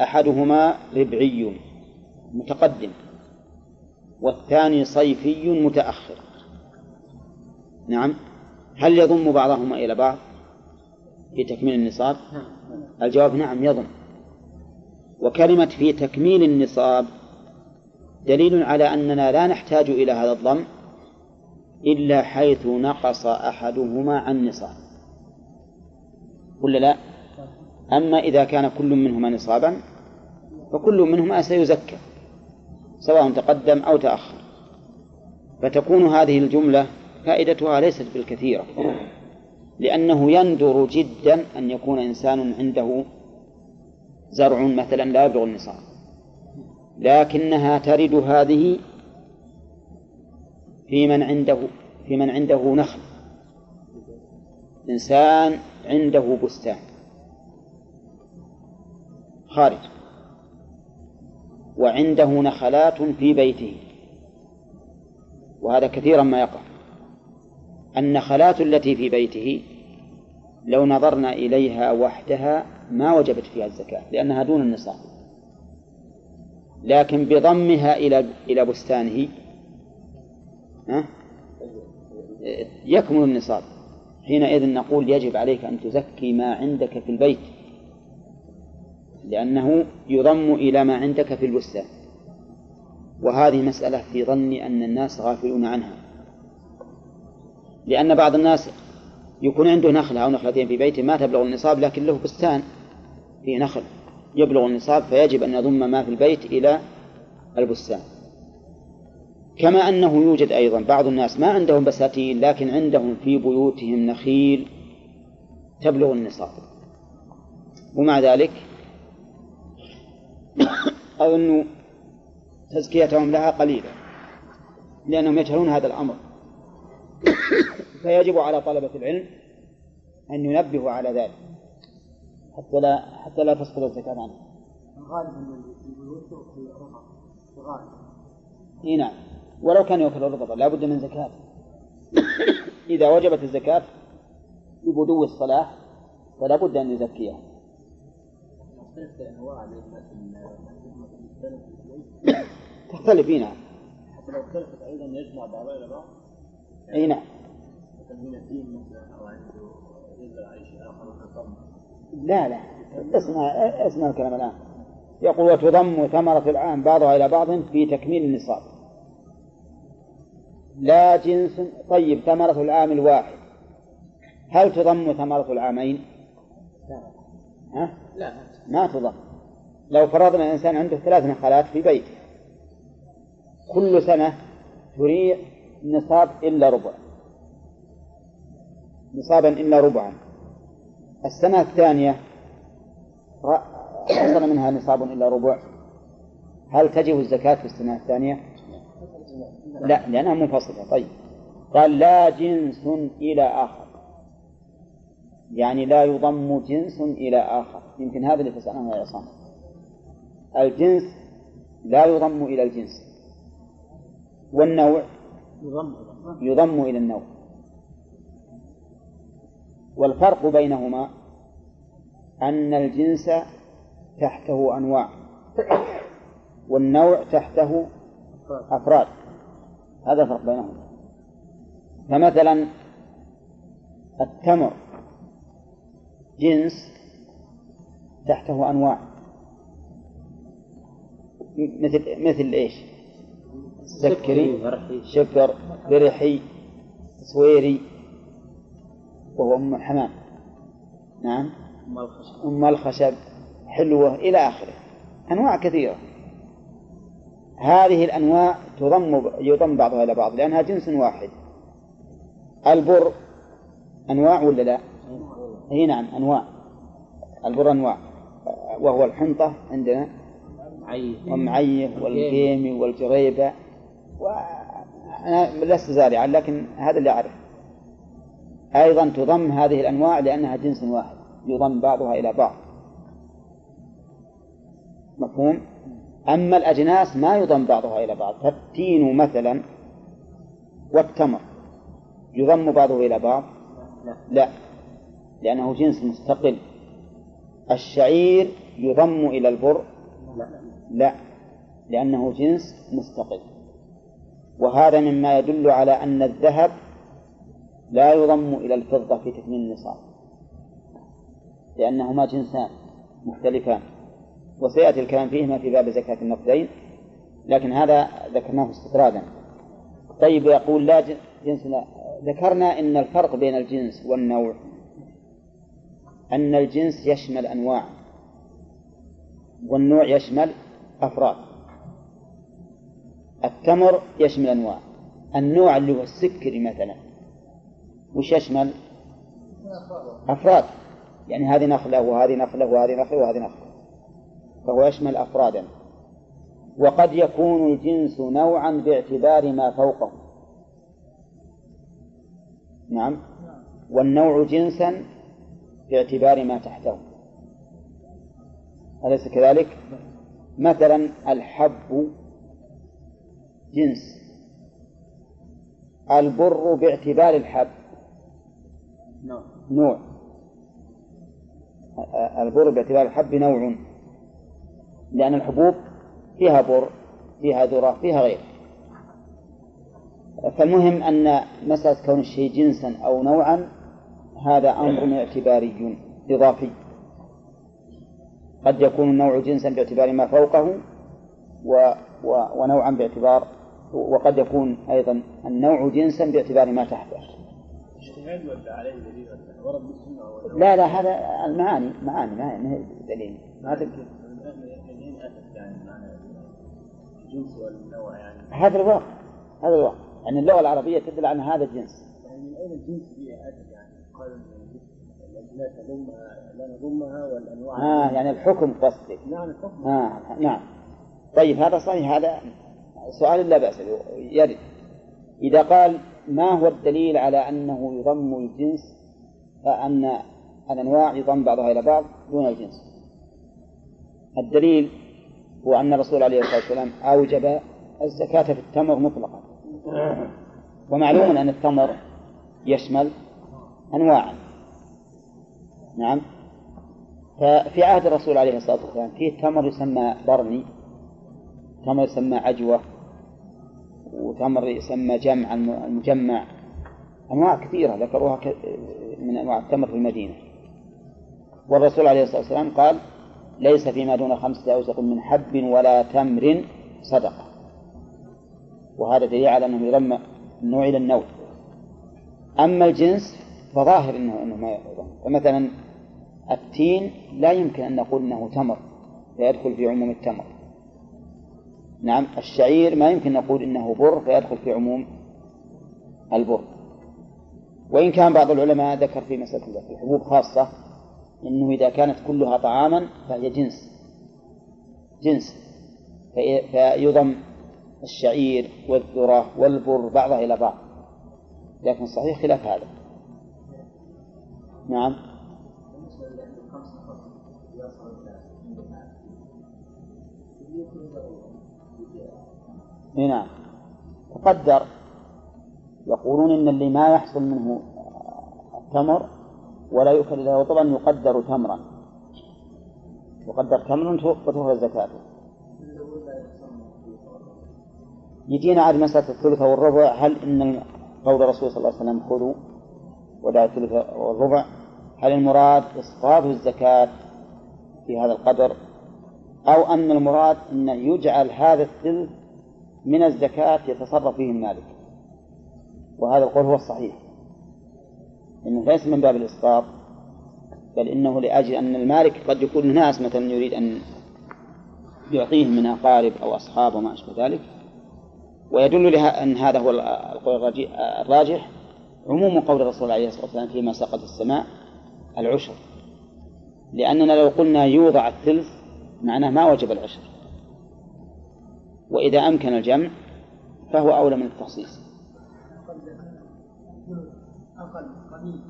أحدهما ربعي متقدم والثاني صيفي متأخر. نعم هل يضم بعضهما إلى بعض في تكميل النصاب؟ الجواب نعم يضم. وكلمة في تكميل النصاب دليل على أننا لا نحتاج إلى هذا الضم إلا حيث نقص أحدهما عن نصاب. ولا لا؟ أما إذا كان كل منهما نصابا فكل منهما سيزكى سواء تقدم أو تأخر. فتكون هذه الجملة فائدتها ليست بالكثيرة. لأنه يندر جدا أن يكون إنسان عنده زرع مثلا لا يبلغ النصاب. لكنها ترد هذه في من عنده في من عنده نخل. إنسان عنده بستان. خارج. وعنده نخلات في بيته. وهذا كثيرا ما يقع. النخلات التي في بيته لو نظرنا إليها وحدها ما وجبت فيها الزكاة لأنها دون النصاب. لكن بضمها إلى إلى بستانه يكمل النصاب. حينئذ نقول يجب عليك أن تزكي ما عندك في البيت لأنه يضم إلى ما عندك في البستان. وهذه مسألة في ظني أن الناس غافلون عنها. لأن بعض الناس يكون عنده نخلة أو نخلتين في بيته ما تبلغ النصاب لكن له بستان فيه نخل يبلغ النصاب فيجب أن يضم ما في البيت إلى البستان. كما أنه يوجد أيضا بعض الناس ما عندهم بساتين لكن عندهم في بيوتهم نخيل تبلغ النصاب. ومع ذلك أظن تزكيتهم لها قليلة لأنهم يجهلون هذا الأمر. فيجب على طلبة العلم أن ينبهوا على ذلك حتى لا حتى لا تسقط الزكاة عنه. الغالب أن البيوت الغالب. إي نعم ولو كان يوكل الرطب لا بد من زكاة إذا وجبت الزكاة ببدو الصلاح فلا بد أن يزكيها تختلف نعم حتى لو اختلفت أيضا يجمع بعضها إلى بعض أي نعم. لا لا. اسمع اسمع الكلام الآن. يقول وتضم ثمرة العام بعضها إلى بعض في تكميل النصاب. لا جنس. طيب ثمرة العام الواحد. هل تضم ثمرة العامين؟ لا ها؟ لا ما تضم. لو فرضنا الإنسان عنده ثلاث نخلات في بيته كل سنة تريع نصاب إلا ربع نصابا إلا ربعا. السنة الثانية حصل منها نصاب إلا ربع. هل تجب الزكاة في السنة الثانية؟ لا لأنها منفصلة. طيب. قال لا جنس إلى آخر. يعني لا يضم جنس إلى آخر. يمكن هذا اللي تسألونه يا عصام. الجنس لا يضم إلى الجنس. والنوع يضم. يضم إلى النوع والفرق بينهما أن الجنس تحته أنواع والنوع تحته أفراد. هذا الفرق بينهما. فمثلا التمر جنس تحته أنواع. مثل مثل إيش؟ سكري شكر برحي سويري وهو أم الحمام. نعم. أم الخشب. حلوة إلى آخره. أنواع كثيرة. هذه الأنواع تضم يضم بعضها إلى بعض لأنها جنس واحد. البر أنواع ولا لا؟ أي نعم أنواع. البر أنواع. وهو الحنطة عندنا. عيه والمعية والقيمي والجريبة. وأنا لست زارعا لكن هذا اللي أعرف أيضا تضم هذه الأنواع لأنها جنس واحد يضم بعضها إلى بعض. مفهوم؟ أما الأجناس ما يضم بعضها إلى بعض. فالتين مثلا والتمر يضم بعضه إلى بعض؟ لا لأنه جنس مستقل. الشعير يضم إلى البر؟ لا لأنه جنس مستقل. وهذا مما يدل على أن الذهب لا يضم إلى الفضة في تكميل النصاب لأنهما جنسان مختلفان وسيأتي الكلام فيهما في باب زكاة النقدين لكن هذا ذكرناه استطرادا. طيب يقول لا جنس لا ذكرنا أن الفرق بين الجنس والنوع أن الجنس يشمل أنواع والنوع يشمل أفراد. التمر يشمل أنواع. النوع اللي هو السكري مثلا. وش يشمل؟ أفراد. يعني هذه نخلة وهذه نخلة وهذه نخلة وهذه نخلة. فهو يشمل أفرادا. وقد يكون الجنس نوعا باعتبار ما فوقه. نعم. والنوع جنسا باعتبار ما تحته. أليس كذلك؟ مثلا الحب جنس. البر باعتبار الحب. نوع. البر باعتبار الحب نوع. لأن الحبوب فيها بر فيها ذرة فيها غير. فالمهم أن مسألة كون الشيء جنسا أو نوعا هذا أمر اعتباري إضافي. قد يكون النوع جنسا باعتبار ما فوقه و و ونوعا باعتبار وقد يكون أيضا النوع جنسا باعتبار ما تحته اجتهاد ولا عليه دليل؟ ورد بالسنة لا؟ لا هذا المعاني معاني ما هي دليل. ما يعني والنوع يعني؟ هذا الواقع هذا الواقع. يعني اللغة العربية تدل على هذا الجنس. يعني من أين الجنس يعني؟ قال لا نضمها والأنواع آه يعني الحكم قصدك نعم الحكم. آه نعم. طيب هذا صحيح هذا سؤال لا بأس يرد. إذا قال ما هو الدليل على أنه يضم الجنس أن الأنواع يضم بعضها إلى بعض دون الجنس. الدليل هو أن الرسول عليه الصلاة والسلام أوجب الزكاة في التمر مطلقا. ومعلوم أن التمر يشمل أنواعا. نعم. ففي عهد الرسول عليه الصلاة والسلام فيه تمر يسمى برني تمر يسمى عجوة وتمر يسمى جمع المجمع. أنواع كثيرة ذكروها من أنواع التمر في المدينة. والرسول عليه الصلاة والسلام قال ليس فيما دون خمسة أوسق من حب ولا تمر صدقة. وهذا دليل على أنه يضم النوع إلى النوع. أما الجنس فظاهر أنه أنه ما يضم فمثلا التين لا يمكن أن نقول أنه تمر فيدخل في عموم التمر. نعم الشعير ما يمكن نقول إنه بر فيدخل في عموم البر. وإن كان بعض العلماء ذكر في مسألة الحبوب خاصة إنه إذا كانت كلها طعاما فهي جنس. جنس. في- فيضم الشعير والذرة والبر بعضها إلى بعض. لكن صحيح خلاف هذا. نعم. إي نعم. تقدر. يقولون إن اللي ما يحصل منه التمر ولا يؤكل إلا رطبا يقدر تمرا. يقدر تمرا وتخرج زكاته يجينا عاد مسألة الثلث والربع. هل إن قول الرسول صلى الله عليه وسلم خذوا ودع الثلث والربع؟ هل المراد إسقاط الزكاة في هذا القدر؟ أو أن المراد أن يجعل هذا الثلث من الزكاة يتصرف فيه المالك. وهذا القول هو الصحيح. إنه ليس من باب الإسقاط بل إنه لأجل أن المالك قد يكون ناس مثلا يريد أن يعطيهم من أقارب أو أصحاب وما أشبه ذلك. ويدل لها أن هذا هو القول الراجح- عموم قول الرسول عليه الصلاة والسلام فيما سقط السماء العشر. لأننا لو قلنا يوضع الثلث معناه ما وجب العشر. وإذا أمكن الجمع فهو أولى من التخصيص. أقل قليل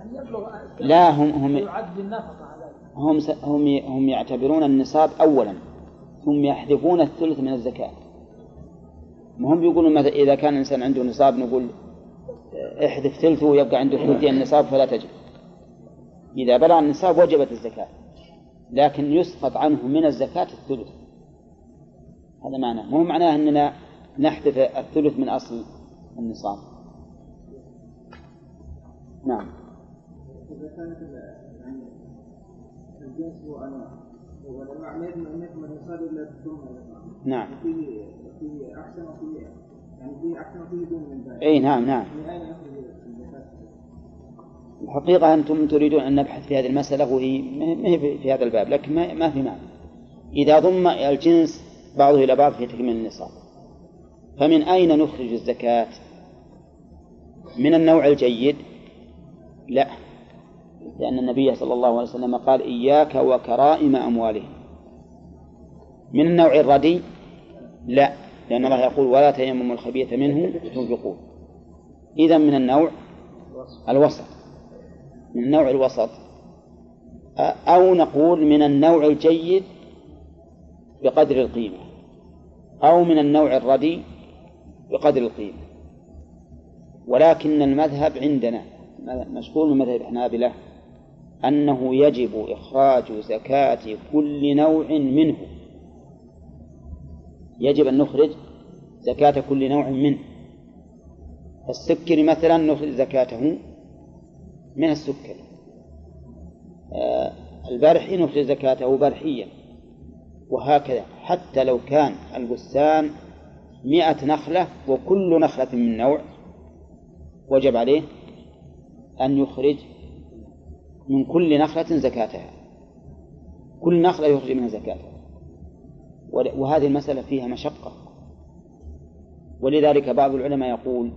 كان يبلغ لا هم هم هم هم هم يعتبرون النصاب أولا. ثم يحذفون الثلث من الزكاة. ما هم بيقولون مثلا إذا كان الإنسان عنده نصاب نقول احذف ثلثه ويبقى عنده ثلثي النصاب فلا تجب. إذا بلغ النصاب وجبت الزكاة لكن يسقط عنه من الزكاة الثلث. هذا معناه. مو معناه أننا نحذف الثلث من أصل النصاب. نعم. إذا كانت ال- الجنس هو يجمع أن يكمل النصاب إلا نعم أحسن ذلك أي نعم نعم؟ الحقيقة أنتم تريدون أن نبحث في هذه المسألة وهي ما هي في هذا الباب لكن ما ما في معنى إذا ضم الجنس بعضه إلى بعض في تكميل النصاب فمن أين نخرج الزكاة؟ من النوع الجيد؟ لا لأن النبي صلى الله عليه وسلم قال إياك وكرائم أموالهم من النوع الردي؟ لا لأن الله يقول ولا تيمموا الخبيث منه تنفقون إذا من النوع الوسط. من النوع الوسط. أو نقول من النوع الجيد بقدر القيمة. أو من النوع الردي بقدر القيمة. ولكن المذهب عندنا مشغول من مذهب الحنابلة أنه يجب إخراج زكاة كل نوع منه. يجب أن نخرج زكاة كل نوع منه السكر مثلا نخرج زكاته من السكر. آه البرحي نخرج زكاته برحيا وهكذا. حتى لو كان البستان مئة نخلة وكل نخلة من نوع وجب عليه أن يخرج من كل نخلة زكاتها. كل نخلة يخرج منها زكاتها. وهذه المسألة فيها مشقة. ولذلك بعض العلماء يقول